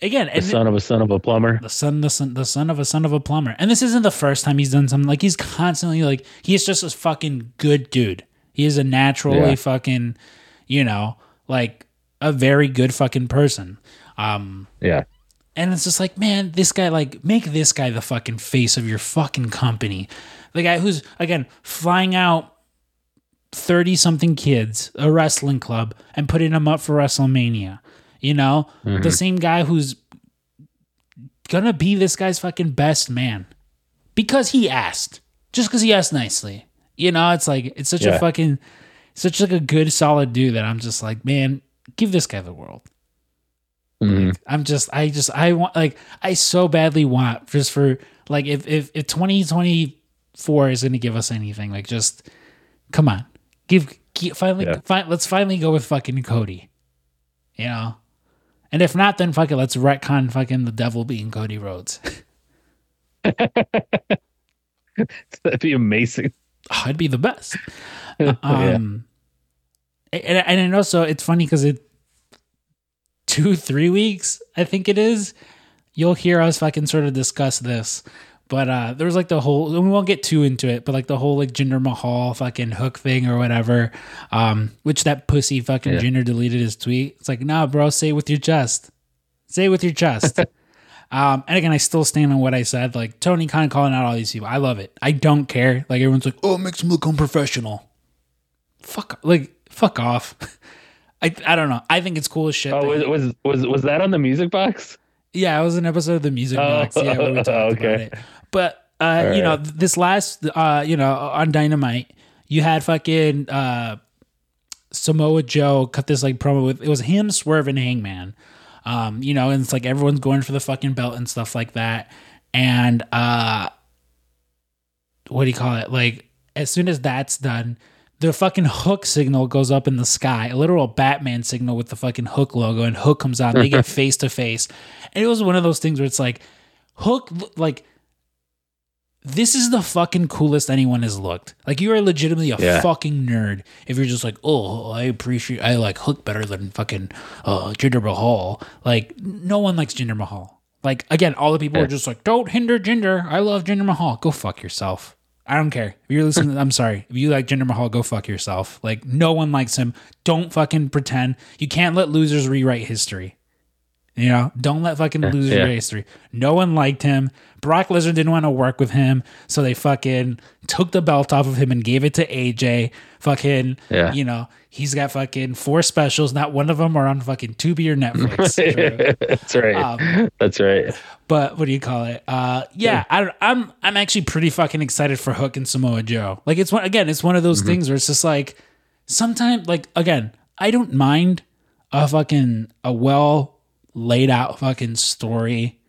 again, The son of a son of a plumber. the son, the son, the son of a son of a plumber. And this isn't the first time he's done something. Like he's constantly like he's just a fucking good dude. He is a naturally Yeah. fucking, you know, like a very good fucking person. Um, Yeah. and it's just like, man, this guy, like, make this guy the fucking face of your fucking company. The guy who's, again, flying out 30 something kids, a wrestling club, and putting them up for WrestleMania. You know, the same guy who's gonna be this guy's fucking best man because he asked, just because he asked nicely. You know, it's like, it's such a fucking, such like a good, solid dude that I'm just like, man, give this guy the world. Mhm. I'm just I just I want like I so badly want just for like if if if 2024 is to give us anything like just come on. Give, give finally Yeah. fi- let's finally go with fucking Cody. You know. And if not then fuck it let's retcon fucking the devil being Cody Rhodes. That'd be amazing. oh, it'd be the best. yeah. Um, and, and I know so it's funny because it two three weeks I think it is. You'll hear us fucking sort of discuss this, but uh, there was like the whole and we won't get too into it, but like the whole like Jinder Mahal fucking hook thing or whatever. Um, which that pussy fucking Yeah. Jinder deleted his tweet. It's like nah, bro, say it with your chest. Say it with your chest. Um, and again, I still stand on what I said. Like Tony Khan calling out all these people, I love it. I don't care. Like everyone's like, oh, it makes him look unprofessional. Fuck, like fuck off. I I don't know. I think it's cool as shit. Oh, was, was was was that on the music box? yeah, it was an episode of the Music Oh, Box. Yeah, where we talked okay. But uh, you know, this last uh, you know, on Dynamite, you had fucking uh Samoa Joe cut this like promo with it was him swerving Hangman. Um, you know, and it's like everyone's going for the fucking belt and stuff like that. And uh what do you call it? Like as soon as that's done, the fucking hook signal goes up in the sky, a literal Batman signal with the fucking hook logo, and hook comes out they get face to face. And it was one of those things where it's like, hook, like, this is the fucking coolest anyone has looked. Like, you are legitimately a Yeah. fucking nerd if you're just like, oh, I appreciate, I like Hook better than fucking uh, Jinder Mahal. Like, no one likes Jinder Mahal. Like, again, all the people are just like, don't hinder Jinder. I love Jinder Mahal. Go fuck yourself. I don't care. If you're listening, I'm sorry. If you like Jinder Mahal, go fuck yourself. Like, no one likes him. Don't fucking pretend. You can't let losers rewrite history. You know, don't let fucking loser Yeah. race three. No one liked him. Brock Lesnar didn't want to work with him, so they fucking took the belt off of him and gave it to AJ. Fucking, Yeah. you know, he's got fucking four specials. Not one of them are on fucking Tubi or Netflix. That's right. Um, That's right. but what do you call it? Uh, yeah, I, I'm I'm actually pretty fucking excited for Hook and Samoa Joe. Like it's one again, it's one of those things where it's just like sometimes like again, I don't mind a fucking a well laid out fucking story.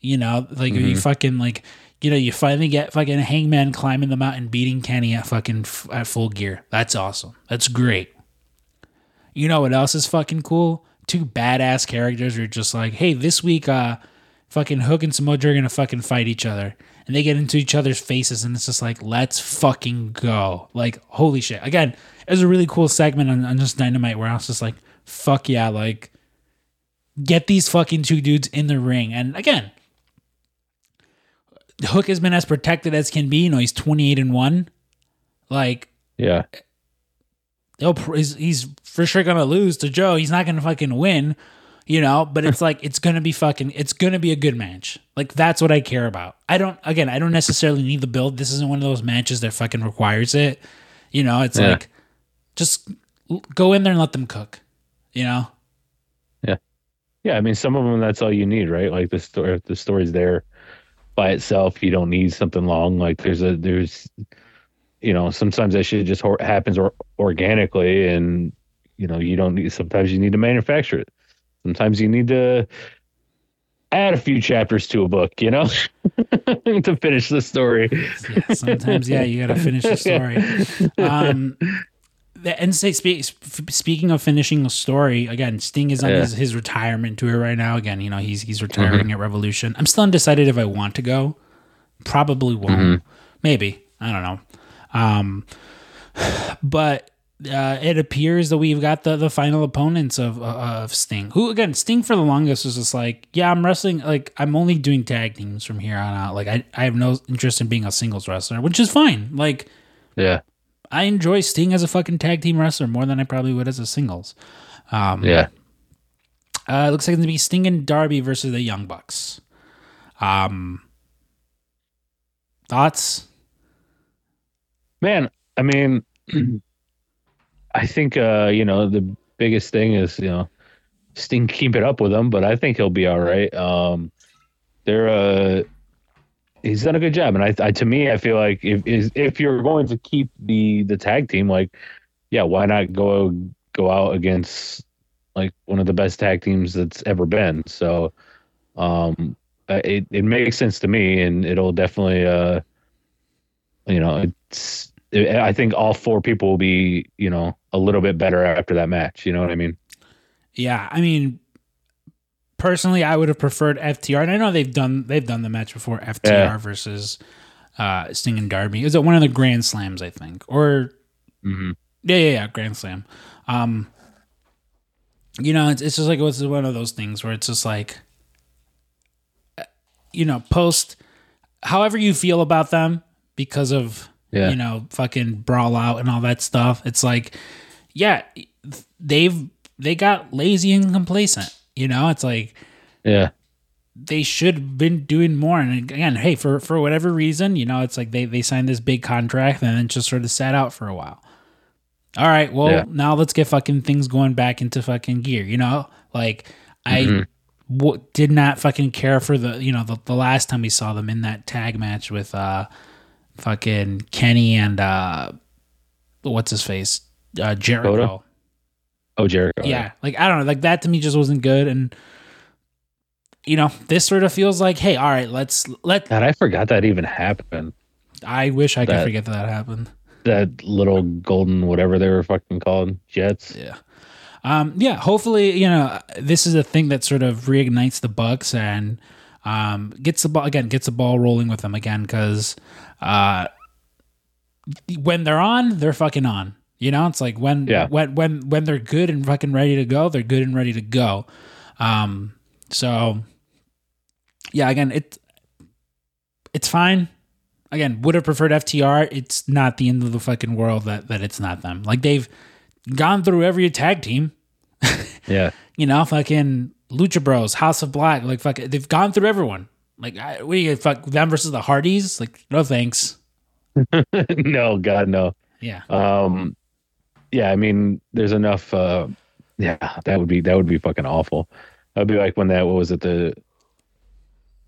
You know, like you fucking like you know you finally get fucking Hangman climbing the mountain, beating Kenny at fucking f- at full gear. That's awesome. That's great. You know what else is fucking cool? Two badass characters are just like, hey, this week, uh, fucking Hook and Samoa Joe are gonna fucking fight each other, and they get into each other's faces, and it's just like, let's fucking go! Like, holy shit! Again, it was a really cool segment on, on just Dynamite where I was just like, fuck yeah, like, get these fucking two dudes in the ring, and again. Hook has been as protected as can be. You know, he's 28 and 1. Like, Yeah. he's, he's for sure gonna lose to Joe. He's not gonna fucking win, you know. But it's like it's gonna be fucking. It's gonna be a good match. Like that's what I care about. I don't. Again, I don't necessarily need the build. This isn't one of those matches that fucking requires it. You know, it's Yeah. like just go in there and let them cook. You know. Yeah, I mean, some of them that's all you need, right? Like the story, if the story's there by itself. You don't need something long. Like there's a there's, you know, sometimes that shit just happens or, organically, and you know, you don't need. Sometimes you need to manufacture it. Sometimes you need to add a few chapters to a book, you know, to finish the story. Yeah, sometimes, yeah, you got to finish the story. Um, the, and say, speak, speaking of finishing the story, again, Sting is on Yeah. his, his retirement tour right now. Again, you know, he's he's retiring at Revolution. I'm still undecided if I want to go. Probably won't. Maybe I don't know. Um, but uh, it appears that we've got the the final opponents of uh, of Sting. Who again, Sting for the longest was just like, yeah, I'm wrestling. Like I'm only doing tag teams from here on out. Like I I have no interest in being a singles wrestler, which is fine. Like Yeah, I enjoy Sting as a fucking tag team wrestler more than I probably would as a singles. Um, yeah. uh, it looks like it's gonna be Sting and Darby versus the Young Bucks. Um, thoughts? Man, I mean, I think uh, you know the biggest thing is you know Sting keep it up with him, but I think he'll be all right. Um, they're uh, he's done a good job, and I, I to me, I feel like if if you're going to keep the the tag team, like, yeah, why not go go out against like one of the best tag teams that's ever been? So, um, it it makes sense to me, and it'll definitely uh, you know, it's. I think all four people will be, you know, a little bit better after that match. You know what I mean? Yeah, I mean, personally, I would have preferred FTR, and I know they've done they've done the match before. FTR Yeah. versus uh, Sting and Darby. Is it one of the Grand Slams? I think, or Mm-hmm. Yeah, yeah, yeah, Grand Slam. Um, you know, it's, it's just like it's one of those things where it's just like, uh, you know, post however you feel about them because of Yeah. you know fucking brawl out and all that stuff. It's like, yeah, they've they got lazy and complacent. You know, it's like Yeah. they should have been doing more. And again, hey, for for whatever reason, you know, it's like they they signed this big contract and then just sort of sat out for a while. All right, well Yeah. now let's get fucking things going back into fucking gear. You know, like I Mm-hmm. w- did not fucking care for the you know the, the last time we saw them in that tag match with uh fucking Kenny and uh what's his face uh Jericho. Dakota? Oh, Jericho. Yeah, like I don't know, like that to me just wasn't good and. You know, this sort of feels like, hey, all right, let's let. God, I forgot that even happened. I wish I could forget that that happened. That little golden whatever they were fucking called Jets. Yeah. Um, yeah, hopefully, you know, this is a thing that sort of reignites the Bucks and um, gets the ball again, gets the ball rolling with them again because uh, when they're on, they're fucking on. You know, it's like when Yeah. when when when they're good and fucking ready to go, they're good and ready to go. Um, so yeah, again, it it's fine. Again, would have preferred FTR. It's not the end of the fucking world that that it's not them. Like they've gone through every tag team. Yeah. You know, fucking Lucha Bros, House of Black, like fuck, they've gone through everyone. Like, I, what do you fuck them versus the Hardys? Like, no thanks. no, God, no. Yeah, Um, yeah, I mean, there's enough. Uh, yeah, that would be that would be fucking awful. That'd be like when that what was it the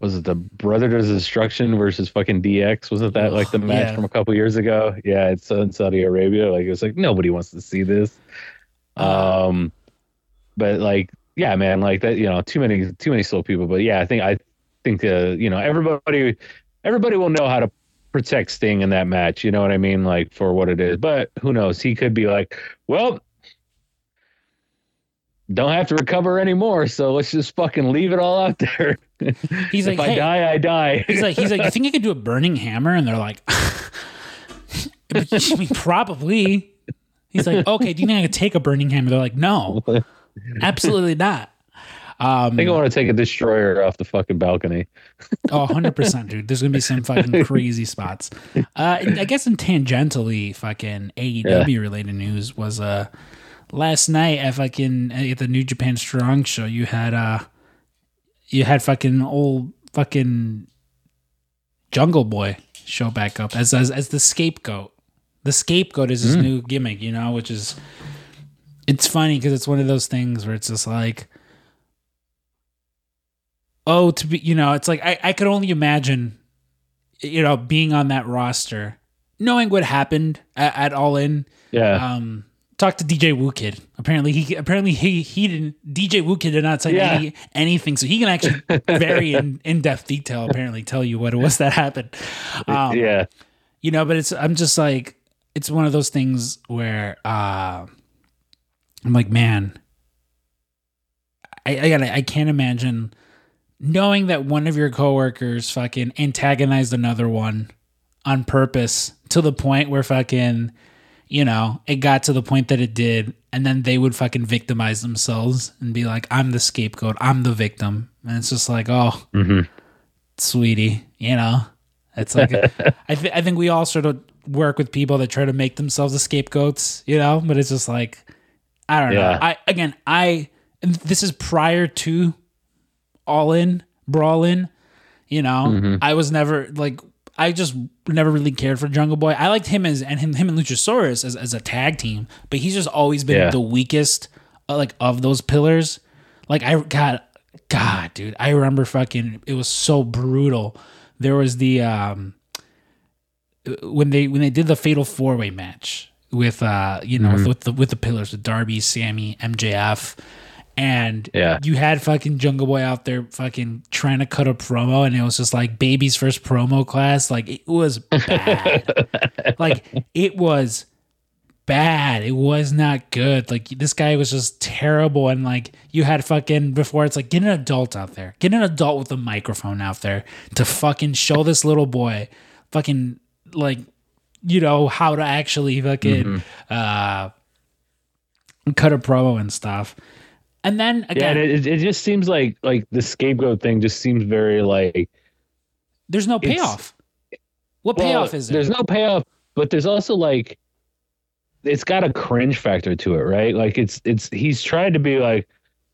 was it the Brothers of Destruction versus fucking DX? Wasn't that like the match Yeah. from a couple years ago? Yeah, it's in Saudi Arabia. Like it was like nobody wants to see this. Um, but like yeah, man, like that. You know, too many too many slow people. But yeah, I think I think uh, you know everybody everybody will know how to protect Sting in that match. You know what I mean? Like for what it is. But who knows? He could be like, well, don't have to recover anymore. So let's just fucking leave it all out there. He's if like, I "Hey." die, I die. he's like, he's like, you think I could do a burning hammer? And they're like, probably. He's like, okay, do you think I could take a burning hammer? They're like, no, absolutely not. I think I want to take a destroyer off the fucking balcony. Oh, 100%, dude. There's going to be some fucking crazy spots. Uh, I guess in tangentially, fucking AEW related news was uh, last night at fucking at the New Japan Strong show, you had uh, you had fucking old fucking Jungle Boy show back up as as, as the scapegoat. The scapegoat is his new gimmick, you know, which is it's funny because it's one of those things where it's just like oh to be you know it's like i, I could only imagine you know being on that roster knowing what happened at, at all in Yeah. um talk to dj Whoo Kid. apparently he apparently he he didn't dj Whoo Kid did not say Yeah. any, anything so he can actually very in, in-depth detail apparently tell you what it was that happened um, yeah. you know but it's i'm just like it's one of those things where uh i'm like man i i gotta i can't imagine knowing that one of your coworkers fucking antagonized another one on purpose to the point where fucking you know it got to the point that it did and then they would fucking victimize themselves and be like i'm the scapegoat. I'm the victim. And it's just like oh mm-hmm. sweetie you know? It's like I, th- I think we all sort of work with people that try to make themselves the scapegoats you know? But it's just like i don't know. I again i this is prior to all in brawl in you know Mm-hmm. i was never like i just never really cared for jungle boy i liked him as and him, him and luchasaurus as, as a tag team but he's just always been Yeah. the weakest uh, like of those pillars like i god god dude i remember fucking it was so brutal there was the um when they when they did the fatal four way match with uh you know Mm-hmm. with the with the pillars with Darby, Sammy, MJF, and Yeah. you had fucking Jungle Boy out there fucking trying to cut a promo, and it was just like baby's first promo class. Like it was bad. like it was bad. It was not good. Like this guy was just terrible. And like you had fucking before, it's like get an adult out there, get an adult with a microphone out there to fucking show this little boy, fucking like you know how to actually fucking uh cut a promo and stuff. And then Yeah, again, and it, it just seems like like the scapegoat thing just seems very like there's no payoff. What well, payoff is it? There's no payoff, but there's also like it's got a cringe factor to it, right? Like it's it's he's trying to be like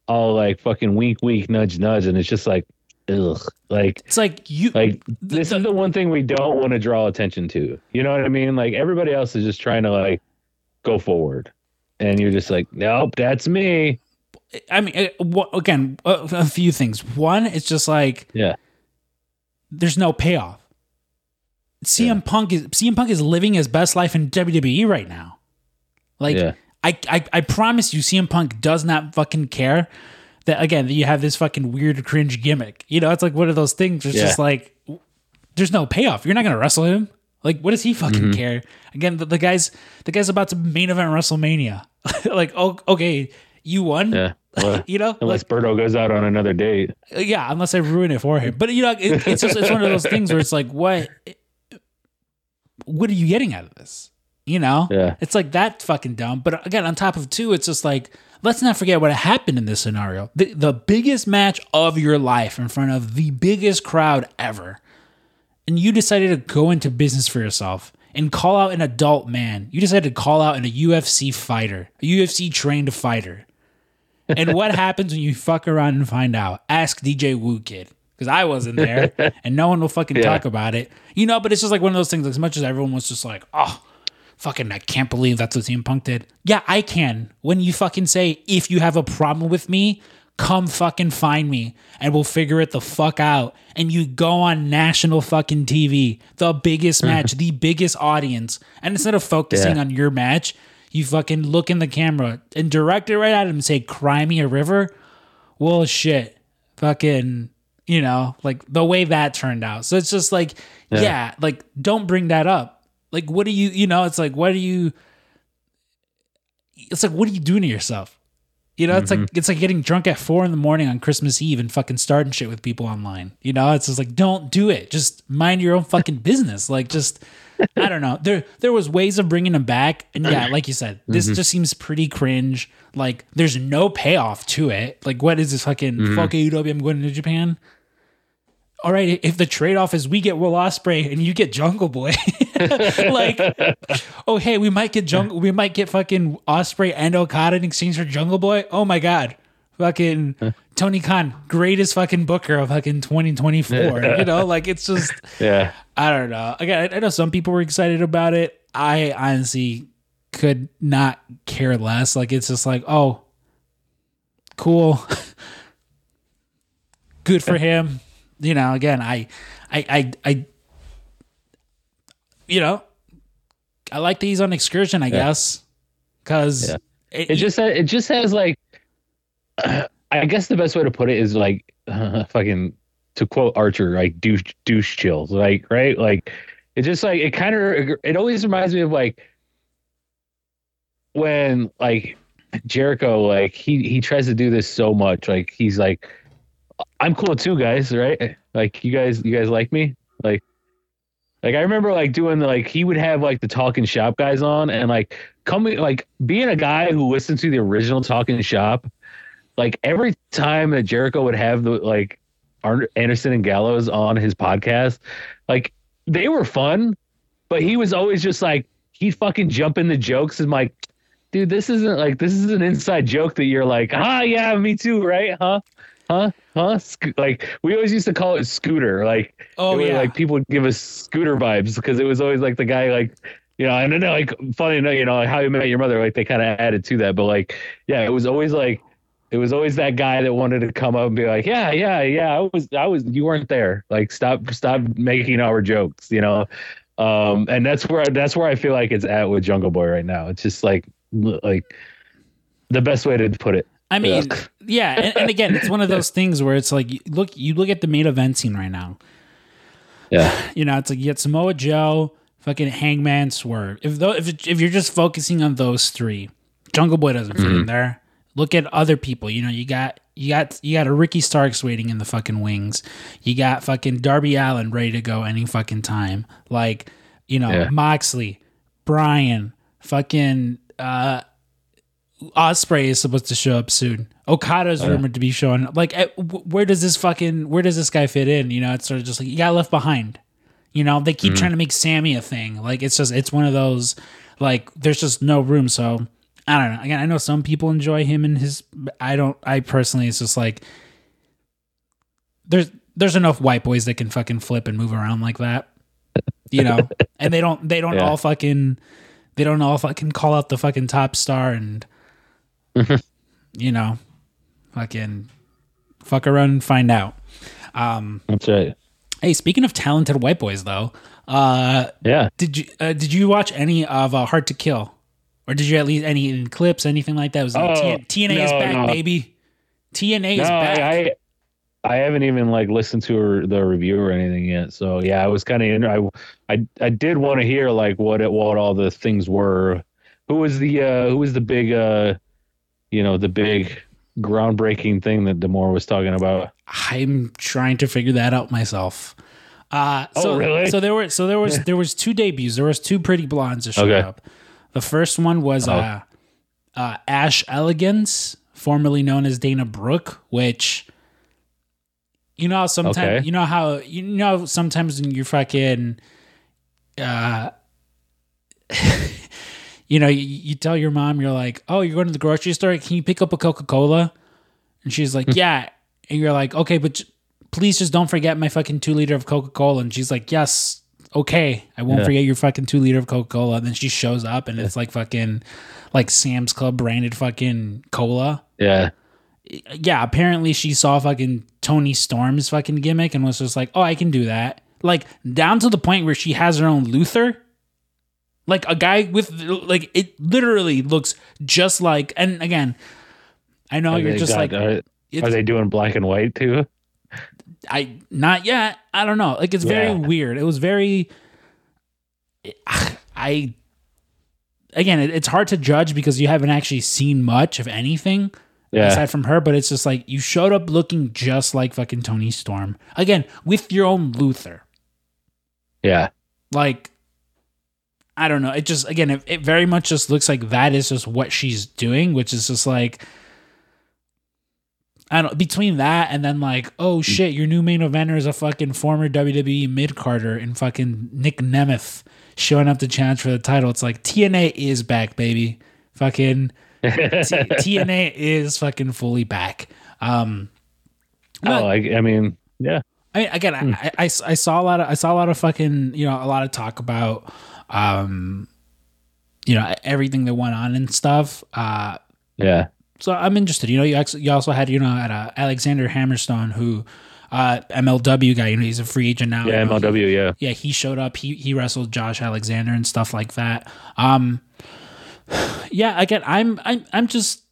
all like fucking wink wink nudge nudge and it's just like ugh. Like It's like you like this the- is the one thing we don't want to draw attention to. You know what I mean? Like everybody else is just trying to like go forward. And you're just like, nope, that's me. I mean, uh, wha- again, a, a few things. One, it's just like Yeah. there's no payoff. CM Punk is CM Punk is living his best life in WWE right now. Like Yeah. I, I I promise you, CM Punk does not fucking care that again that you have this fucking weird cringe gimmick. You know, it's like one of those things. It's just like there's no payoff. You're not gonna wrestle him. Like, what does he fucking Mm-hmm. care? Again, the, the guy's the guy's about to main event WrestleMania. like, oh, okay, you won. Yeah. Well, You know, unless Berto goes out on another date. yeah, unless I ruin it for him. But you know, it, it's just it's one of those things where it's like, what, what are you getting out of this? You know, Yeah. it's like that fucking dumb. But again, on top of two, it's just like let's not forget what happened in this scenario. The the biggest match of your life in front of the biggest crowd ever, and you decided to go into business for yourself and call out an adult man. You decided to call out an, a UFC fighter, a UFC trained fighter and what happens when you fuck around and find out? Ask DJ Whoo Kid. Because I wasn't there and no one will fucking Yeah. talk about it. You know, but it's just like one of those things, as much as everyone was just like, oh, fucking, I can't believe that's what CM Punk did. Yeah, I can. When you fucking say, if you have a problem with me, come fucking find me and we'll figure it the fuck out. And you go on national fucking TV, the biggest match, the biggest audience. And instead of focusing Yeah. on your match, you fucking look in the camera and direct it right at him and say, Cry me a river. Well, shit. Fucking, you know, like the way that turned out. So it's just like, yeah, like don't bring that up. Like, what do you, you know, it's like, what do you, it's like, what are you doing to yourself? You know, it's like mm-hmm. it's like getting drunk at four in the morning on Christmas Eve and fucking starting shit with people online. You know, it's just like don't do it. Just mind your own fucking business. Like just I don't know. There there was ways of bringing him back, and yeah, like you said, this mm-hmm. just seems pretty cringe. Like there's no payoff to it. Like what is this fucking mm-hmm. fuck AEW? I'm going to Japan. All right, if the trade off is we get Will Ospreay and you get Jungle Boy, like, oh hey, we might get Jungle, we might get fucking Ospreay and Okada in exchange for Jungle Boy. Oh my god, fucking Tony Khan, greatest fucking booker of fucking 2024. you know, like it's just Yeah. I don't know. Again, I know some people were excited about it. I honestly could not care less. Like it's just like, oh, cool, good for him. You know, again, I, I, I, I, you know, I like that he's on excursion. I guess because Yeah. It just it just has like I guess the best way to put it is like fucking to quote Archer like douche douche chills like right? Like it just like it kind of it always reminds me of like when like Jericho like he he tries to do this so much like he's like I'm cool too guys right? Like you guys you guys like me? Like like I remember like doing the like he would have like the talking shop guys on and like coming like being a guy who listened to the original talking shop like every time that Jericho would have the like Anderson and Gallows on his podcast like they were fun but he was always just like he'd fucking jump in the jokes and like dude this isn't like this is an inside joke that you're like ah yeah me too right? Huh? Huh? Huh? Sco- like we always used to call it scooter like Oh, would, yeah. like people would give us scooter vibes because it was always like the guy like you know and then like funny enough you know like how you met your mother like they kind of added to that but like yeah it was always like it was always that guy that wanted to come up and be like yeah yeah yeah i was i was you weren't there like stop stop making our jokes you know um and that's where that's where i feel like it's at with jungle boy right now it's just like like the best way to put it I mean, Ugh. yeah, and, and again, it's one of those things where it's like, look, you look at the main event scene right now. yeah You know, it's like you get Samoa Joe, fucking Hangman, Swerve. If though, if if you're just focusing on those three, Jungle Boy doesn't fit in there. Look at other people. You know, you got you got you got a Ricky Starks waiting in the fucking wings. You got fucking Darby Allin ready to go any fucking time. Like, you know, Yeah. Moxley, Bryan, fucking uh Ospreay is supposed to show up soon. Okada's rumored to be showing. Like, where does this fucking where does this guy fit in? You know, it's sort of just like you got left behind. You know, they keep trying to make Sammy a thing. Like, it's just it's one of those like there's just no room. So I don't know. Again, I know some people enjoy him and his. I don't. I personally, it's just like there's there's enough white boys that can fucking flip and move around like that. You know, and they don't they don't Yeah. all fucking they don't all fucking call out the fucking top star and you know, fucking fuck around and find out. Um, that's right hey, speaking of talented white boys, though, uh, yeah did you uh, did you watch any of uh, Hard to Kill, or did you at least any clips, anything like that? It was like, Oh, T- TNA is back, no. baby. TNA is back. I, I I haven't even like listened to her, the review or anything yet. So yeah, I was kind of I I I did want to hear like what it what all the things were. Who was the uh who was the big uh you know the big groundbreaking thing that D'Amore was talking about? I'm trying to figure that out myself. Uh, so, Oh, really? So there were so there was there was two debuts. There was two pretty blondes that showed Okay. up. The first one was Oh. uh, uh, Ash Elegance, formerly known as Dana Brooke, which you know how sometimes Okay. you know how you know sometimes when you're fucking uh you know, you, you tell your mom, you're like, oh, you're going to the grocery store. Can you pick up a Coca Cola? And she's like, yeah. And you're like, okay, but j- please just don't forget my fucking two liter of Coca Cola. And she's like, yes, okay, I won't Yeah. forget your fucking two liter of Coca Cola. And then she shows up and it's like fucking like Sam's Club branded fucking cola. Yeah. Yeah, apparently she saw fucking Toni Storm's fucking gimmick and was just like, oh, I can do that. Like down to the point where she has her own Luther. Like a guy with like it literally looks just like and again, I know Are you're just got- like are, are they doing black and white too? I not yet. I don't know. Like it's very Yeah. weird. It was very. I. Again, it, it's hard to judge because you haven't actually seen much of anything Yeah. aside from her. But it's just like you showed up looking just like fucking Toni Storm again with your own Luther. Yeah. Like, I don't know. It just again, it, it very much just looks like that is just what she's doing, which is just like. I don't between that and then like, oh shit, your new main eventer is a fucking former WWE mid carder and fucking Nic Nemeth showing up to challenge for the title. It's like TNA is back, baby. Fucking T- TNA is fucking fully back. Um oh, I, I mean, yeah. I mean, again, I, I, I saw a lot of I saw a lot of fucking you know a lot of talk about um you know everything that went on and stuff. Uh, Yeah. So I'm interested. You know, you actually, you also had you know at uh, Alexander Hammerstone who uh MLW guy. You know, he's a free agent now. Yeah. You know, he- MLW. Yeah. yeah, he showed up. He he wrestled Josh Alexander and stuff like that. Um, yeah, again, I'm I'm I'm just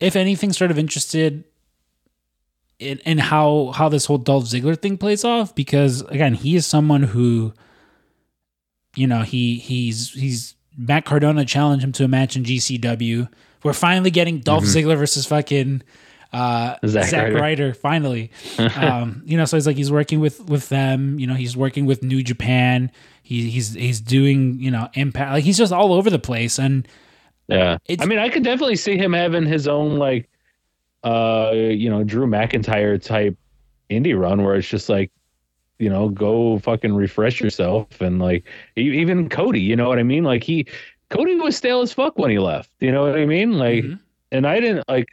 if anything, sort of interested in in how how this whole Dolph Ziggler thing plays off because again, he is someone who, you know, he he's he's Matt Cardona challenged him to a match in GCW. We're finally getting Dolph Ziggler versus fucking uh, Zack, Zack Ryder. Ryder. finally. um, you know, so he's like he's working with with them. You know, he's working with New Japan. He, he's he's doing you know impact. Like he's just all over the place, and Yeah. It's- I mean, I could definitely see him having his own like, uh, you know, Drew McIntyre type indie run where it's just like, you know, go fucking refresh yourself and like even Cody, you know what I mean? Like he, Cody was stale as fuck when he left. You know what I mean? Like, Mhm. and I didn't like.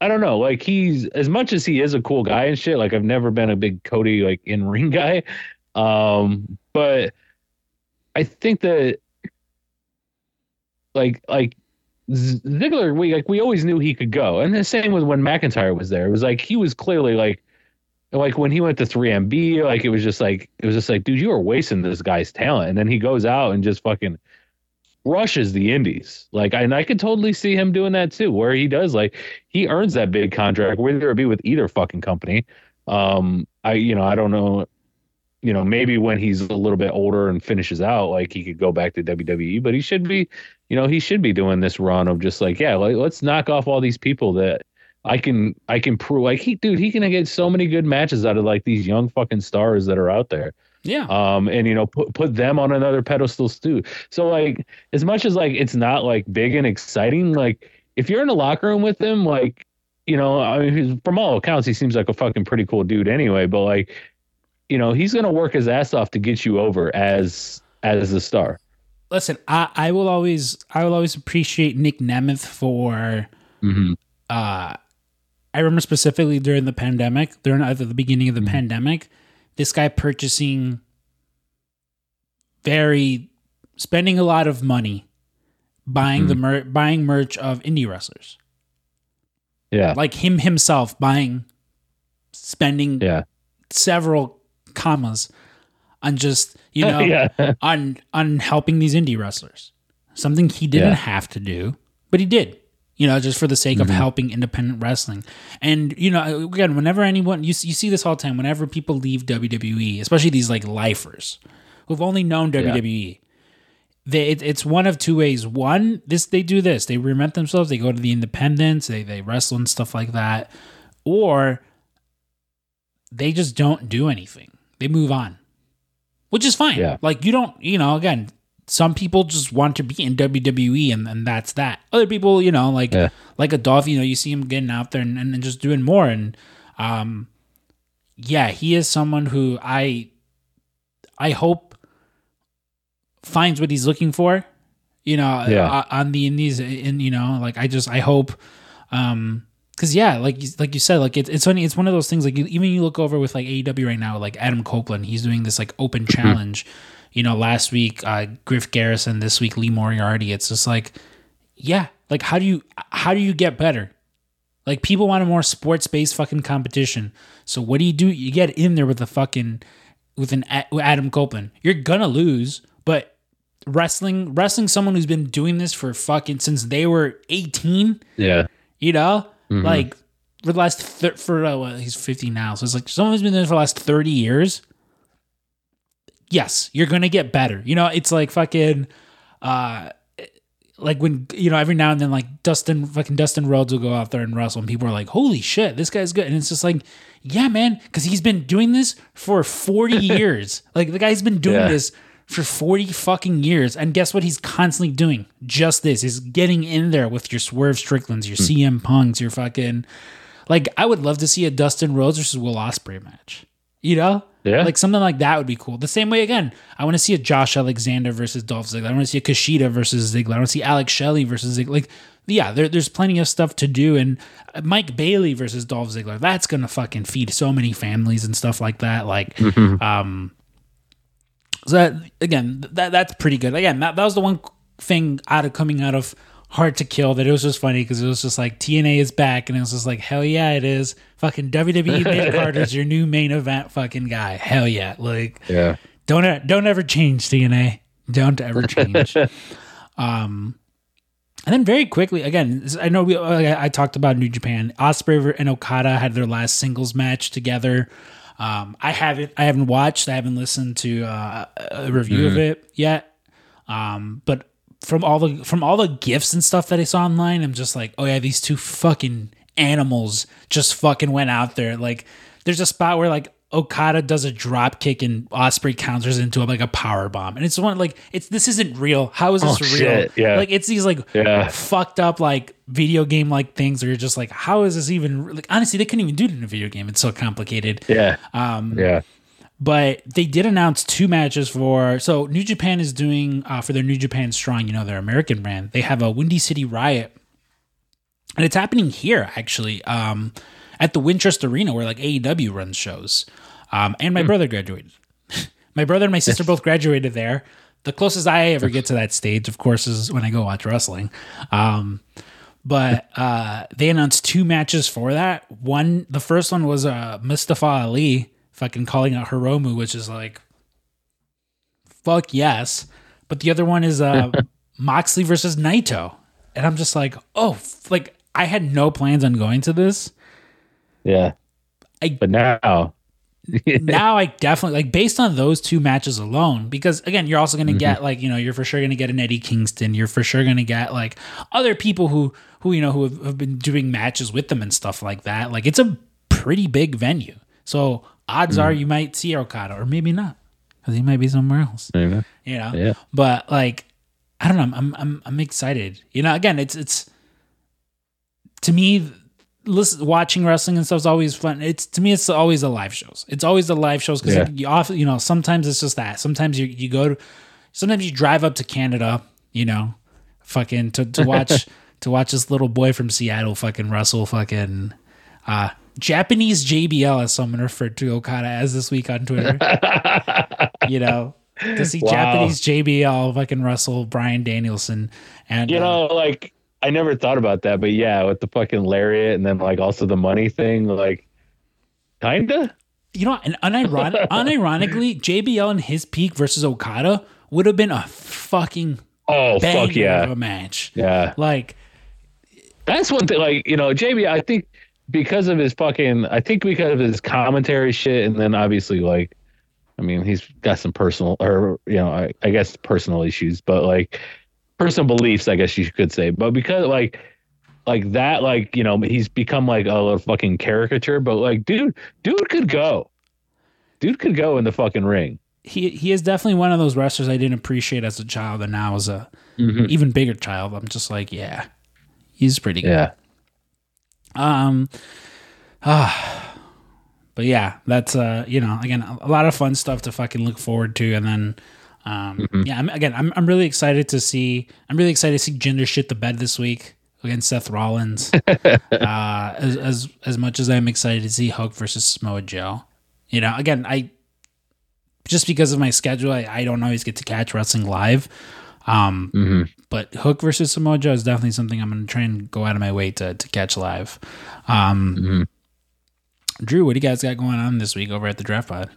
I don't know. Like he's as much as he is a cool guy and shit. Like I've never been a big Cody like in ring guy, um, but I think that like like Ziggler, we like we always knew he could go, and the same with when McIntyre was there. It was like he was clearly like like when he went to 3MB, like it was just like it was just like, dude, you are wasting this guy's talent, and then he goes out and just fucking rushes the indies. Like, and I could totally see him doing that too, where he does like he earns that big contract, whether it be with either fucking company. Um, I you know I don't know, you know maybe when he's a little bit older and finishes out, like he could go back to WWE, but he should be, you know, he should be doing this run of just like yeah, like, let's knock off all these people that. I can I can prove like he dude he can get so many good matches out of like these young fucking stars that are out there. Yeah, um and you know put put them on another pedestal too. So like as much as like it's not like big and exciting like if you're in a locker room with him like you know i mean he's- from all accounts he seems like a fucking pretty cool dude anyway but like you know he's gonna work his ass off to get you over as as the star. Listen, I I will always I will always appreciate Nic Nemeth for mm-hmm. uh I remember specifically during the pandemic, during at the beginning of the mm-hmm. pandemic, this guy purchasing very spending a lot of money buying the mm. mer- buying merch of indie wrestlers. yeah Like him himself buying spending yeah several commas on just, you know, yeah on on helping these indie wrestlers. Something he didn't Yeah. have to do, but he did. You know, just for the sake of mm-hmm. helping independent wrestling. And you know, again, whenever anyone you you see this all the time, whenever people leave WWE, especially these like lifers who've only known WWE, they it, it's one of two ways. One, this they do this, they reinvent themselves, they go to the independents, they they wrestle and stuff like that, or they just don't do anything. They move on which is fine. Yeah. Like you don't, you know, again, some people just want to be in WWE and, and that's that. Other people, you know, like Yeah. like a Dolph, you know, you see him getting out there and, and, and just doing more. And um yeah, he is someone who I I hope finds what he's looking for, you know, Yeah. on the indies and you know, like I just I hope um cuz yeah, like you- like you said like it's it's funny it's one of those things like you, even you look over with like AEW right now like Adam Copeland, he's doing this like open challenge. You know, last week uh Griff Garrison, this week Lee Moriarty. It's just like yeah, like how do you how do you get better? Like people want a more sports based fucking competition. So what do you do? You get in there with a fucking with an with Adam Copeland. You're gonna lose, but wrestling wrestling someone who's been doing this for fucking since they were 18, Yeah. you know? Like for the last thir- for uh, well, he's 50 now. So it's like someone who's been there for the last 30 years. Yes, you're going to get better. You know, it's like fucking uh like when you know every now and then like Dustin fucking Dustin Rhodes will go out there and wrestle and people are like holy shit this guy's good. And it's just like yeah man because he's been doing this for 40 years. Like the guy's been doing Yeah. this for 40 fucking years. And guess what he's constantly doing? Just this is getting in there with your Swerve Stricklands your CM Punks your fucking like I would love to see a Dustin Rhodes versus Will Ospreay match you know Yeah. like something like that would be cool. The same way again, I want to see a Josh Alexander versus Dolph Ziggler. I want to see a Kushida versus Ziggler. I want to see Alex Shelley versus Ziggler. Like, yeah, there, there's plenty of stuff to do. And uh, Mike Bailey versus Dolph Ziggler. That's gonna fucking feed so many families and stuff like that. Like, um, so that again, that that's pretty good. Again, that, that was the one thing out of coming out of Hard to Kill that it was just funny because it was just like TNA is back and it was just like hell yeah it is. Fucking WWE Nick Carter's your new main event fucking guy. Hell yeah, like Yeah. don't don't ever change TNA. Don't ever change. um, and then very quickly again, I know we I I talked about New Japan. Ospreay and Okada had their last singles match together. Um, I haven't I haven't watched. I haven't listened to uh, a review of it yet. Um, but from all the from all the gifts and stuff that I saw online, I'm just like, oh yeah, these two fucking animals just fucking went out there. Like, there's a spot where like Okada does a drop kick and Ospreay counters into like a power bomb, and it's one like it's this isn't real. How is this Oh, real? shit, yeah. Like it's these like Yeah. fucked up like video game like things where you're just like, how is this even like honestly they couldn't even do it in a video game. It's so complicated. Yeah. Um, Yeah. But they did announce two matches for so New Japan is doing uh, for their New Japan Strong, you know, their American brand. They have a Windy City Riot, and it's happening here actually um, at the Wintrust Arena where like AEW runs shows. Um, and my brother graduated. my brother and my sister both graduated there. The closest I ever get to that stage, of course, is when I go watch wrestling. Um, but uh, they announced two matches for that. One, the first one was uh, Mustafa Ali fucking calling out Hiromu, which is like, fuck yes. But the other one is uh, Moxley versus Naito, and I'm just like, oh, like I had no plans on going to this. Yeah. I- but now. now I definitely like based on those two matches alone, because again, you're also gonna get like, you know, you're for sure gonna get an Eddie Kingston, you're for sure gonna get like other people who who, you know, who have, have been doing matches with them and stuff like that. Like it's a pretty big venue. So odds are you might see Okada or maybe not. Because he might be somewhere else. Yeah. You know? Yeah. But like I don't know, I'm I'm I'm, I'm excited. You know, again, it's it's to me listen, watching wrestling and stuff is always fun. It's to me, it's always the live shows. It's always the live shows because Yeah. you often, you know, sometimes it's just that. Sometimes you you go to, sometimes you drive up to Canada, you know, fucking to to watch to watch this little boy from Seattle fucking wrestle fucking uh Japanese JBL as someone referred to Okada as this week on Twitter. you know. To see Wow. Japanese JBL fucking wrestle Bryan Danielson and You uh, know, like I never thought about that, but yeah, with the fucking lariat and then like also the money thing, like kinda. You know, and unironic, unironically, JBL and his peak versus Okada would have been a fucking Oh fuck yeah, of a match. yeah. Like, That's one thing. Like you know, JB, I think because of his fucking, I think because of his commentary shit, and then obviously like, I mean, he's got some personal or you know, I, I guess personal issues, but like personal beliefs, I guess you could say. But because like. Like that, like you know, he's become like a little fucking caricature. But like, dude, dude could go, dude could go in the fucking ring. he he is definitely one of those wrestlers I didn't appreciate as a child, and now as a Mm-hmm. even bigger child, I'm just like, yeah, he's pretty good. Yeah, Um, ah, but yeah, that's uh, you know, again, a lot of fun stuff to fucking look forward to, and then, Um, Mhm. Yeah, I'm, again, I'm I'm really excited to see. I'm really excited to see Jinder shit the bed this week against Seth Rollins. uh, as as as much as I'm excited to see Hook versus Samoa Joe. You know, again, I just because of my schedule, I, I don't always get to catch wrestling live. Um, hmm but Hook versus Samoa Joe is definitely something I'm going to try and go out of my way to to catch live. Um, hmm Drew, what do you guys got going on this week over at the Draft Pod?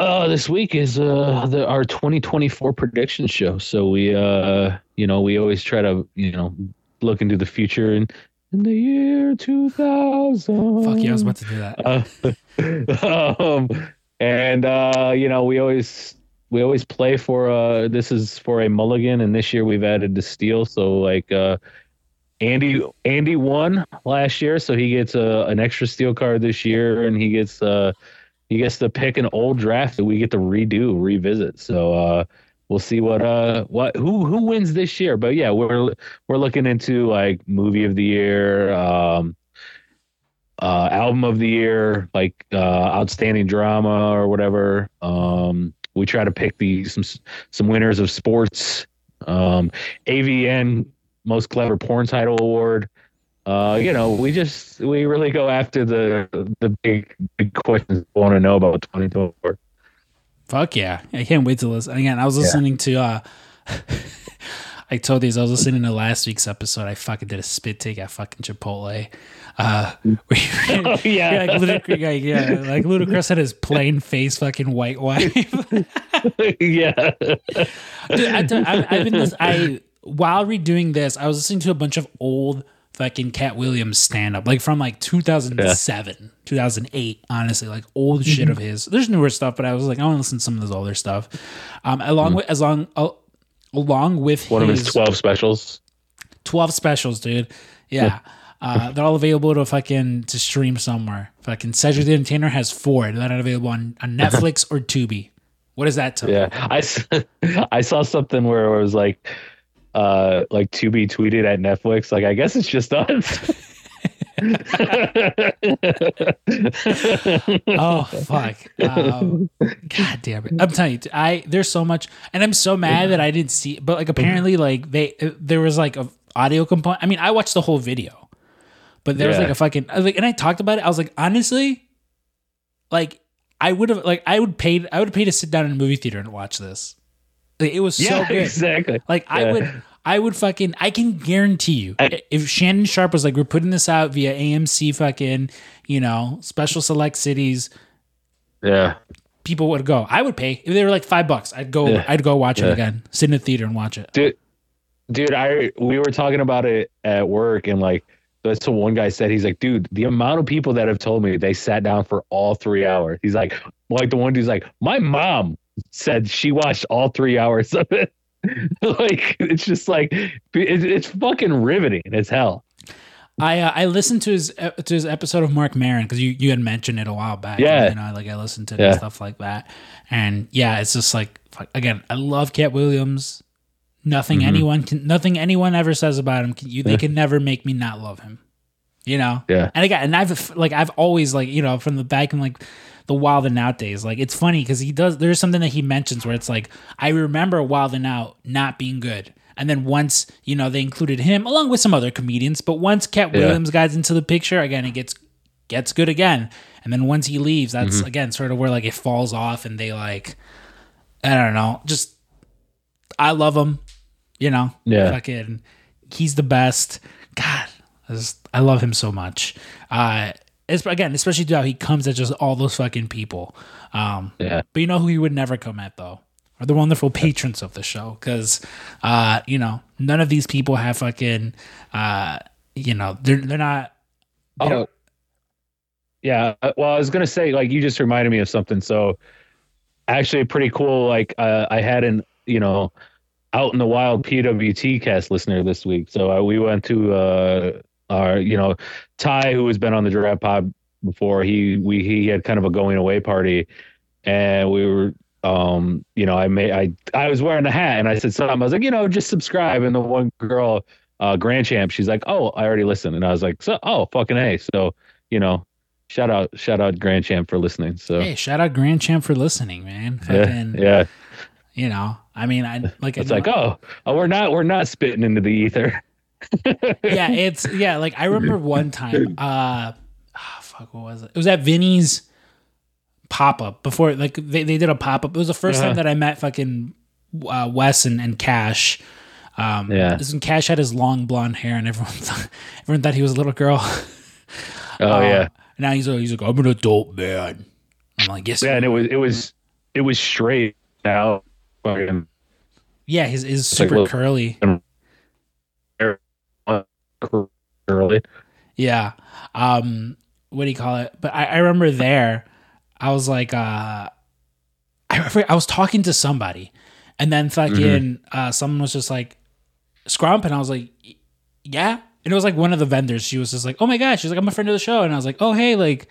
Uh, this week is uh the our 2024 prediction show. So we uh you know we always try to you know look into the future and in the year 2000. Fuck yeah, I was about to do that. Uh, um, and uh, you know, we always we always play for uh this is for a mulligan and this year we've added the steal. So like uh Andy Andy won last year, so he gets a, an extra steal card this year and he gets uh he gets to pick an old draft that we get to redo, revisit. So uh we'll see what uh what who who wins this year. But yeah, we're we're looking into like movie of the year, um uh album of the year, like uh outstanding drama or whatever. Um we try to pick the some some winners of sports. Um AVN most clever porn title award. Uh, you know, we just we really go after the the big big questions we want to know about 2024. Fuck yeah. I can't wait to listen. Again, I was listening to uh I told these I was listening to last week's episode. I fucking did a spit take at fucking Chipotle. Uh where you- Oh, yeah. yeah, like Ludacris, like, yeah, like Ludacris had his plain face fucking white wife. yeah. Dude, I, I, I've been this, I while redoing this, I was listening to a bunch of old fucking Katt Williams stand up, like from like 2007, 2008. Honestly, like old Mm-hmm. shit of his. There's newer stuff, but I was like, I want to listen to some of this older stuff. Um, along with as long uh, along with. One of his his 12 specials. 12 specials, dude. Yeah. Uh, they're all available to fucking to stream somewhere. Fucking Cedric the Entertainer has four. They're not available on, on Netflix or Tubi. What is that tell? you? I, I, saw something where it was like uh like to be tweeted at Netflix like I guess it's just us. oh fuck. Um, god damn it. I'm telling you i there's so much and i'm so mad that i didn't see but like apparently like they there was like a audio component i mean i watched the whole video but there was Yeah. like a fucking like and i talked about it. I was like honestly like i would have like i would pay i would pay to sit down in a movie theater and watch this. Like, it was so yeah, good. exactly. like I would, I would fucking, I can guarantee you, I- if Shannon Sharpe was like, we're putting this out via AMC, fucking, you know, special select cities, Yeah. people would go. I would pay if they were like five bucks. I'd go, Yeah. I'd go watch it again, sit in the theater and watch it. Dude, dude, I we were talking about it at work, and like that's what one guy said. He's like, dude, the amount of people that have told me they sat down for all three hours. He's like, like the one dude's like, my mom said she watched all three hours of it. like it's just like it, it's fucking riveting as hell. I uh, I listened to his uh, to his episode of Marc Maron because you you had mentioned it a while back. Yeah. you know, like I listened to Yeah. stuff like that, and yeah, it's just like again, I love Katt Williams. Nothing Mhm. anyone can, nothing anyone ever says about him, can, you they can never make me not love him. You know, Yeah. and again, and I've like I've always like you know from the back in like the Wild and Out days, like it's funny because he does. There's something that he mentions where it's like I remember Wild and Out not being good, and then once you know they included him along with some other comedians, but once Katt Yeah. Williams got into the picture again, it gets gets good again, and then once he leaves, that's Mm-hmm. again sort of where like it falls off, and they like I don't know, just I love him, you know, Yeah. fucking he's the best. God, I, just, I love him so much. Uh, again, especially how he comes at just all those fucking people. Um, Yeah. but you know who he would never come at though? Are the wonderful patrons of the show because, uh, you know, none of these people have fucking, uh, you know, they're they're not. they Oh, yeah. uh, Well, I was gonna say, like, you just reminded me of something. So, actually, pretty cool. Like, uh, I had an, you know, out in the wild PWT cast listener this week. So uh, we went to uh, our, you know, Ty, who has been on the Giraffe Pod before. He we he had kind of a going away party, and we were. Um, you know, I made I I was wearing a hat and I said something. I was like, you know, just subscribe. And the one girl, uh, Grand Champ, she's like, oh, I already listened. And I was like, so, oh, fucking a. So, you know, shout out, shout out Grand Champ for listening. So Hey, shout out Grand Champ for listening, man. yeah, Fucking, yeah, You know, I mean, I like It's I like, oh, oh, we're not we're not spitting into the ether. yeah, it's yeah. Like I remember one time, uh, ah, fuck, what was it? It was at Vinny's pop up before, like they, they did a pop up. It was the 1st time Uh-huh. that I met fucking uh, Wes and, and Cash. Um, Yeah. this when Cash had his long blonde hair, and everyone thought, everyone thought he was a little girl. Oh Uh, yeah, Now he's like, he's like, I'm an adult man. I'm like, yes, yeah, and it was it was it was straight now. Fucking yeah. His is like super little- curly. Early. Yeah. Um, what do you call it? But I, I remember there, I was like, uh, I, I was talking to somebody, and then fucking uh, someone was just like, Scrump, and I was like, yeah. And it was like one of the vendors. She was just like, oh my gosh, she's like, I'm a friend of the show, and I was like, oh hey, like.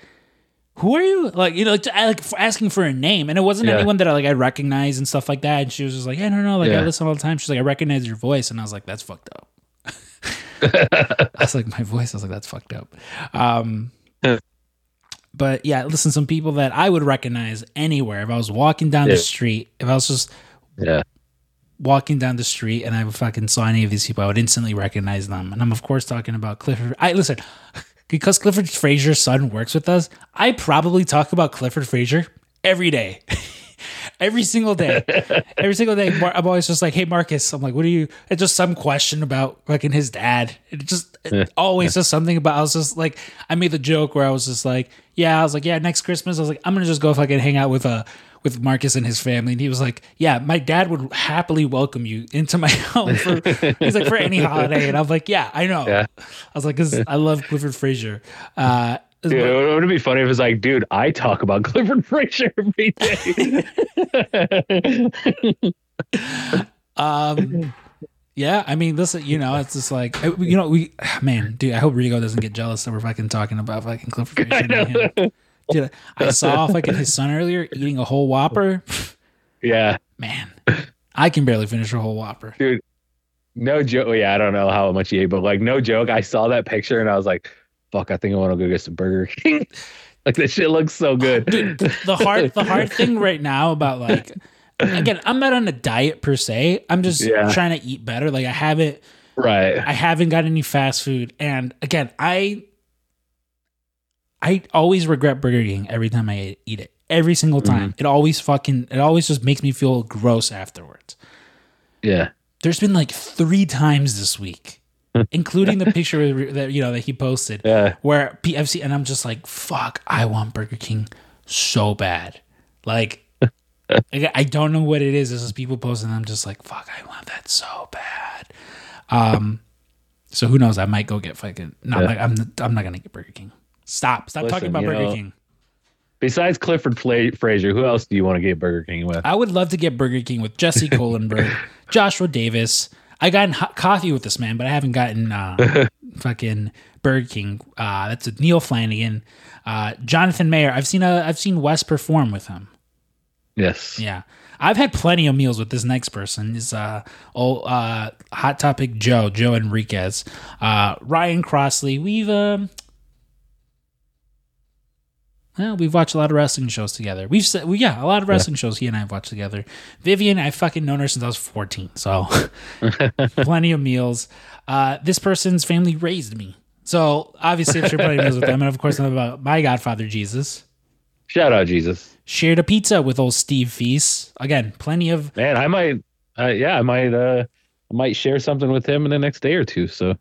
Who are you? Like you know, like, I- like asking for a name, and it wasn't Yeah. anyone that I like I recognize and stuff like that. And she was just like, "Yeah, no, no, like I listen all the time." She's like, "I recognize your voice," and I was like, "That's fucked up." I was like, my voice. I was like, that's fucked up. Um, but yeah, listen, some people that I would recognize anywhere if I was walking down the street, if I was just Yeah, walking down the street and I fucking saw any of these people, I would instantly recognize them. And I'm of course talking about Clifford. I listen because Clifford Frazier's son works with us. I probably talk about Clifford Frazier every day. Every single day, every single day, I'm always just like, "Hey, Marcus." I'm like, "What are you?" It's just some question about fucking his dad. It just it always just something about. I was just like, I made the joke where I was just like, "Yeah," I was like, "Yeah." Next Christmas, I was like, "I'm gonna just go fucking hang out with uh with Marcus and his family," and he was like, "Yeah, my dad would happily welcome you into my home for." he's like, "For any holiday," and I'm like, "Yeah, I know." Yeah. I was like, "Cause I love Clifford Frazier." Uh, Dude, it would be funny if it's like, dude, I talk about Clifford Frazier every day. Um, yeah, I mean, listen, you know, it's just like, you know, we, man, dude, I hope Rigo doesn't get jealous that we're fucking talking about fucking Clifford Frazier. him. Dude, I saw fucking his son earlier eating a whole Whopper. yeah, Man, I can barely finish a whole Whopper. dude. No joke. Yeah, I don't know how much he ate, but like, no joke. I saw that picture and I was like, fuck, I think I want to go get some Burger King. like, this shit looks so good. Dude, the hard, the hard thing right now about like, again, I'm not on a diet per se. I'm just Yeah. trying to eat better. Like, I haven't, right. I haven't got any fast food. And again, I I always regret Burger King every time I eat it. Every single mm-hmm. time. It always fucking it always just makes me feel gross afterwards. Yeah. There's been like 3 times this week, including the picture that you know that he posted Yeah. where PFC and I'm just like, fuck, I want Burger King so bad. Like I don't know what it is. It's just people posting. I'm just like, fuck, I want that so bad. Um, so who knows? I might go get fucking. No, Yeah. like I'm. I'm not gonna get Burger King. Stop. Stop talking about Burger know- King. Besides Clifford Fla- Frazier, who else do you want to get Burger King with? I would love to get Burger King with Jesse Kohlenberg, Joshua Davis. I got hot coffee with this man, but I haven't gotten uh, fucking Burger King. Uh, that's with Neil Flanagan, uh, Jonathan Mayer. I've seen a. I've seen Wes perform with him. Yes. Yeah. I've had plenty of meals with this next person. Is uh oh uh Hot Topic Joe, Joe Enriquez. Uh Ryan Crossley. We've um well, we've watched a lot of wrestling shows together. We've said, we, yeah, a lot of wrestling shows he and I have watched together. Vivian, I've fucking known her since I was 14, so plenty of meals. Uh, this person's family raised me. So obviously I've shared plenty of meals with them. And of course, I'm about my godfather, Jesus. Shout out Jesus. Shared a pizza with old Steve Feast. Again, plenty of Man, I might. Uh, yeah, I might. Uh, I might share something with him in the next day or two. So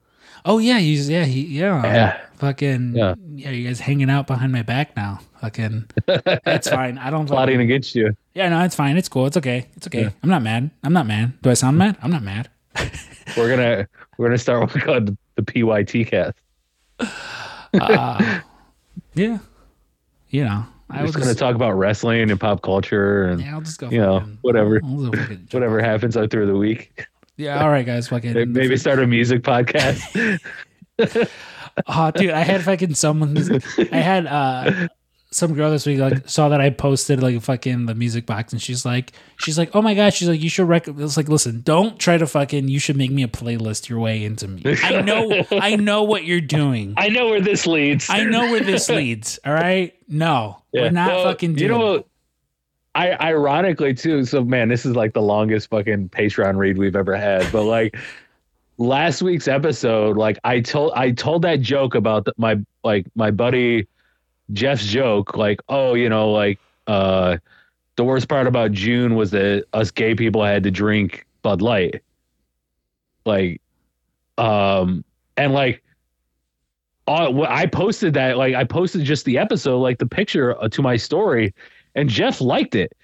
Oh yeah, he's yeah he yeah Yeah. fucking yeah. Yeah. You guys hanging out behind my back now. Fucking, that's fine. I don't. plotting Fucking, against you. yeah, no, it's fine. It's cool. It's okay. It's okay. Yeah. I'm not mad. I'm not mad. Do I sound mad? I'm not mad. We're gonna we're gonna start what's called the PYT cast. Uh, yeah, you know, I was gonna talk about wrestling and pop culture and Yeah, I'll just go. you know whatever I'll just fucking- whatever happens out through the week. Yeah, all right, guys. Fucking Maybe start a music podcast. Oh, dude, I had fucking someone. I had uh some girl this week like saw that I posted like fucking the music box, and she's like, she's like, oh my gosh, she's like, you should rec. It's like, listen, don't try to fucking. You should make me a playlist your way into me. I know, I know what you're doing. I know where this leads. I know where this leads. All right, no, we're not Well, fucking. Doing You know it. what? I ironically too. So man, this is like the longest fucking Patreon read we've ever had. But like last week's episode, like I told I told that joke about the, my like my buddy Jeff's joke, like oh you know like uh the worst part about June was that us gay people had to drink Bud Light. Like, um, and like, uh, I posted that, like, I posted just the episode, like the picture uh, to my story, and Jeff liked it.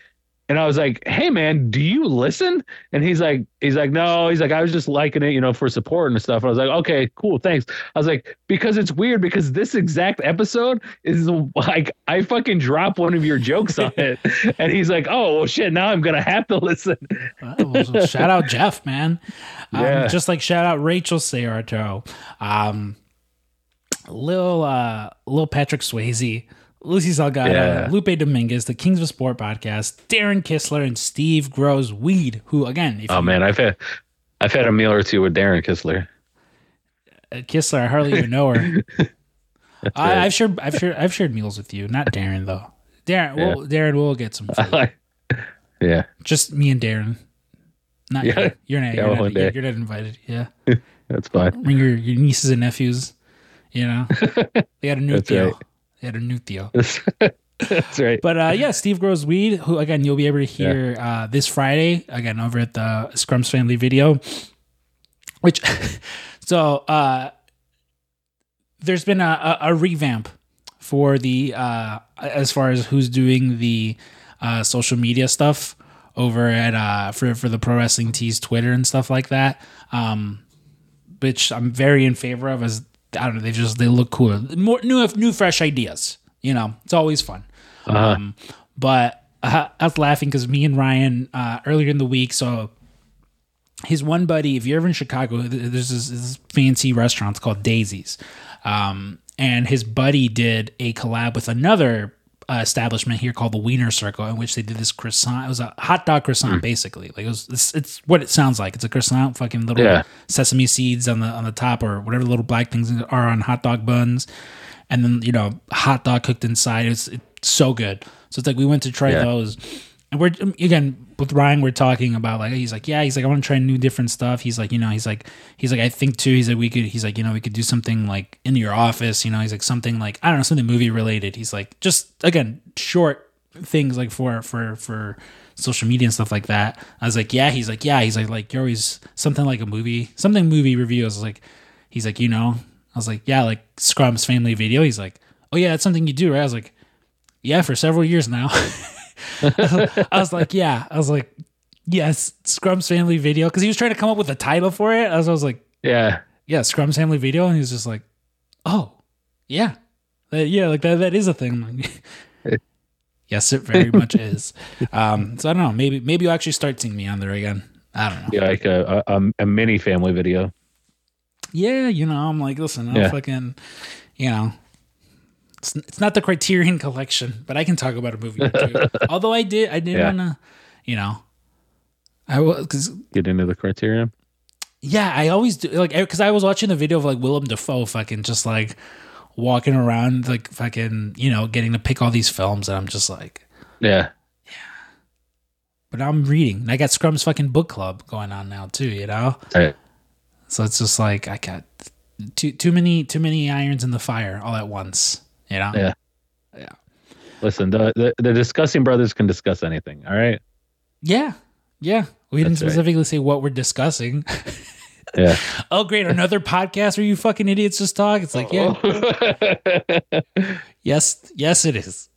And I was like, "Hey man, do you listen?" And he's like, "He's like, no." He's like, "I was just liking it, you know, for support and stuff." And I was like, "Okay, cool, thanks." I was like, "Because it's weird because this exact episode is like I fucking drop one of your jokes on it," and he's like, "Oh well, shit. Now I'm gonna have to listen." well, shout out Jeff, man. Um, Yeah. Just like shout out Rachel Sayarto. Um, Lil, uh, Lil Patrick Swayze. Lucy Salgado, Yeah. Lupe Dominguez, the Kings of Sport podcast, Darren Kissler, and Steve Grows Weed, who again, if Oh man, I've had I've had a meal or two with Darren Kissler. uh, Kissler, I hardly even know her. I, I've shared, I've shared, I've shared meals with you, not Darren though. Darren, we'll, Darren, we'll get some food. yeah, Just me and Darren. Not Yeah. you. You're not. Yeah, You're, not you're, you're not invited. Yeah. that's fine. Bring your, your nieces and nephews. You know, they had a new Theo. right. They had a new Theo. that's right. But uh, yeah, Steve Grows Weed, who again you'll be able to hear uh, this Friday again over at the Scrump's Family Video. Which, so uh, there's been a, a, a revamp for the uh, as far as who's doing the uh, social media stuff over at uh, for for the Pro Wrestling Tees Twitter and stuff like that. Um, which I'm very in favor of. As I don't know, they just they look cool. More new new fresh ideas. You know, it's always fun. Um, but uh, I was laughing because me and Ryan uh, earlier in the week. So his one buddy, if you're ever in Chicago, there's this, this fancy restaurant it's called Daisy's, um, and his buddy did a collab with another uh, establishment here called the Wiener Circle, in which they did this croissant. It was a hot dog croissant, basically. Like it was, it's, it's what it sounds like. It's a croissant, fucking little Yeah. sesame seeds on the on the top, or whatever little black things are on hot dog buns, and then you know hot dog cooked inside. It's, it's so good. So it's like we went to try Yeah. those, and we're again with Ryan. We're talking about like he's like yeah he's like I want to try new different stuff. He's like you know he's like he's like I think too. He's like we could he's like you know we could do something like in your office. You know he's like something like I don't know something movie related. He's like just again short things like for for for social media and stuff like that. I was like yeah. He's like yeah. He's like like you're always something like a movie something movie review. I was like he's like you know I was like yeah like Scrump's family video. He's like oh yeah that's something you do right. I was like yeah for several years now. I was like, yeah. I was like, yes, Scrump's family video. Because he was trying to come up with a title for it. I was, I was like, Yeah, yeah, Scrump's family video. And he was just like, oh, yeah. That- yeah, like that, that is a thing. Like, yes, it very much is. Um, so I don't know. Maybe, maybe you'll actually start seeing me on there again. I don't know. yeah, like a, a a mini family video. Yeah, you know, I'm like, listen, I'm Yeah. fucking, you know, it's, it's not the Criterion collection, but I can talk about a movie or two. Although I did, I did Yeah. want to, you know, I was because Get into the criterion. yeah, I always do like because I was watching the video of like Willem Dafoe fucking just like walking around like fucking you know getting to pick all these films, and I'm just like, yeah, Yeah, but I'm reading. And I got Scrump's fucking book club going on now too, you know. Right. So it's just like I got too too many too many irons in the fire all at once, you know. Yeah. Listen, the, the the discussing brothers can discuss anything. All right. Yeah. Yeah. We didn't That's right. specifically say what we're discussing. Yeah. oh, great. Another podcast where you fucking idiots just talk. It's like, yeah. Yes. Yes, it is.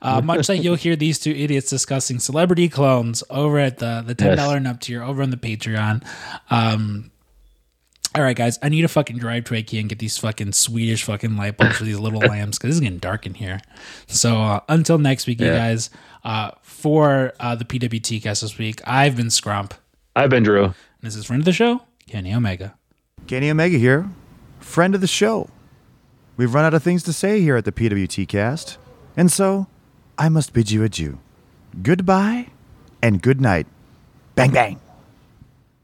Uh, much like you'll hear these two idiots discussing celebrity clones over at the, the $10 Yes. and up tier over on the Patreon. Um, all right, guys, I need to fucking drive to IKEA and get these fucking Swedish fucking light bulbs for these little lamps because it's getting dark in here. So uh, until next week, you guys, uh, for uh, the PWT cast this week, I've been Scrump. I've been Drew. And this is friend of the show, Kenny Omega. Kenny Omega here, friend of the show. We've run out of things to say here at the PWT cast, and so I must bid you adieu. Goodbye and good night. Bang, bang.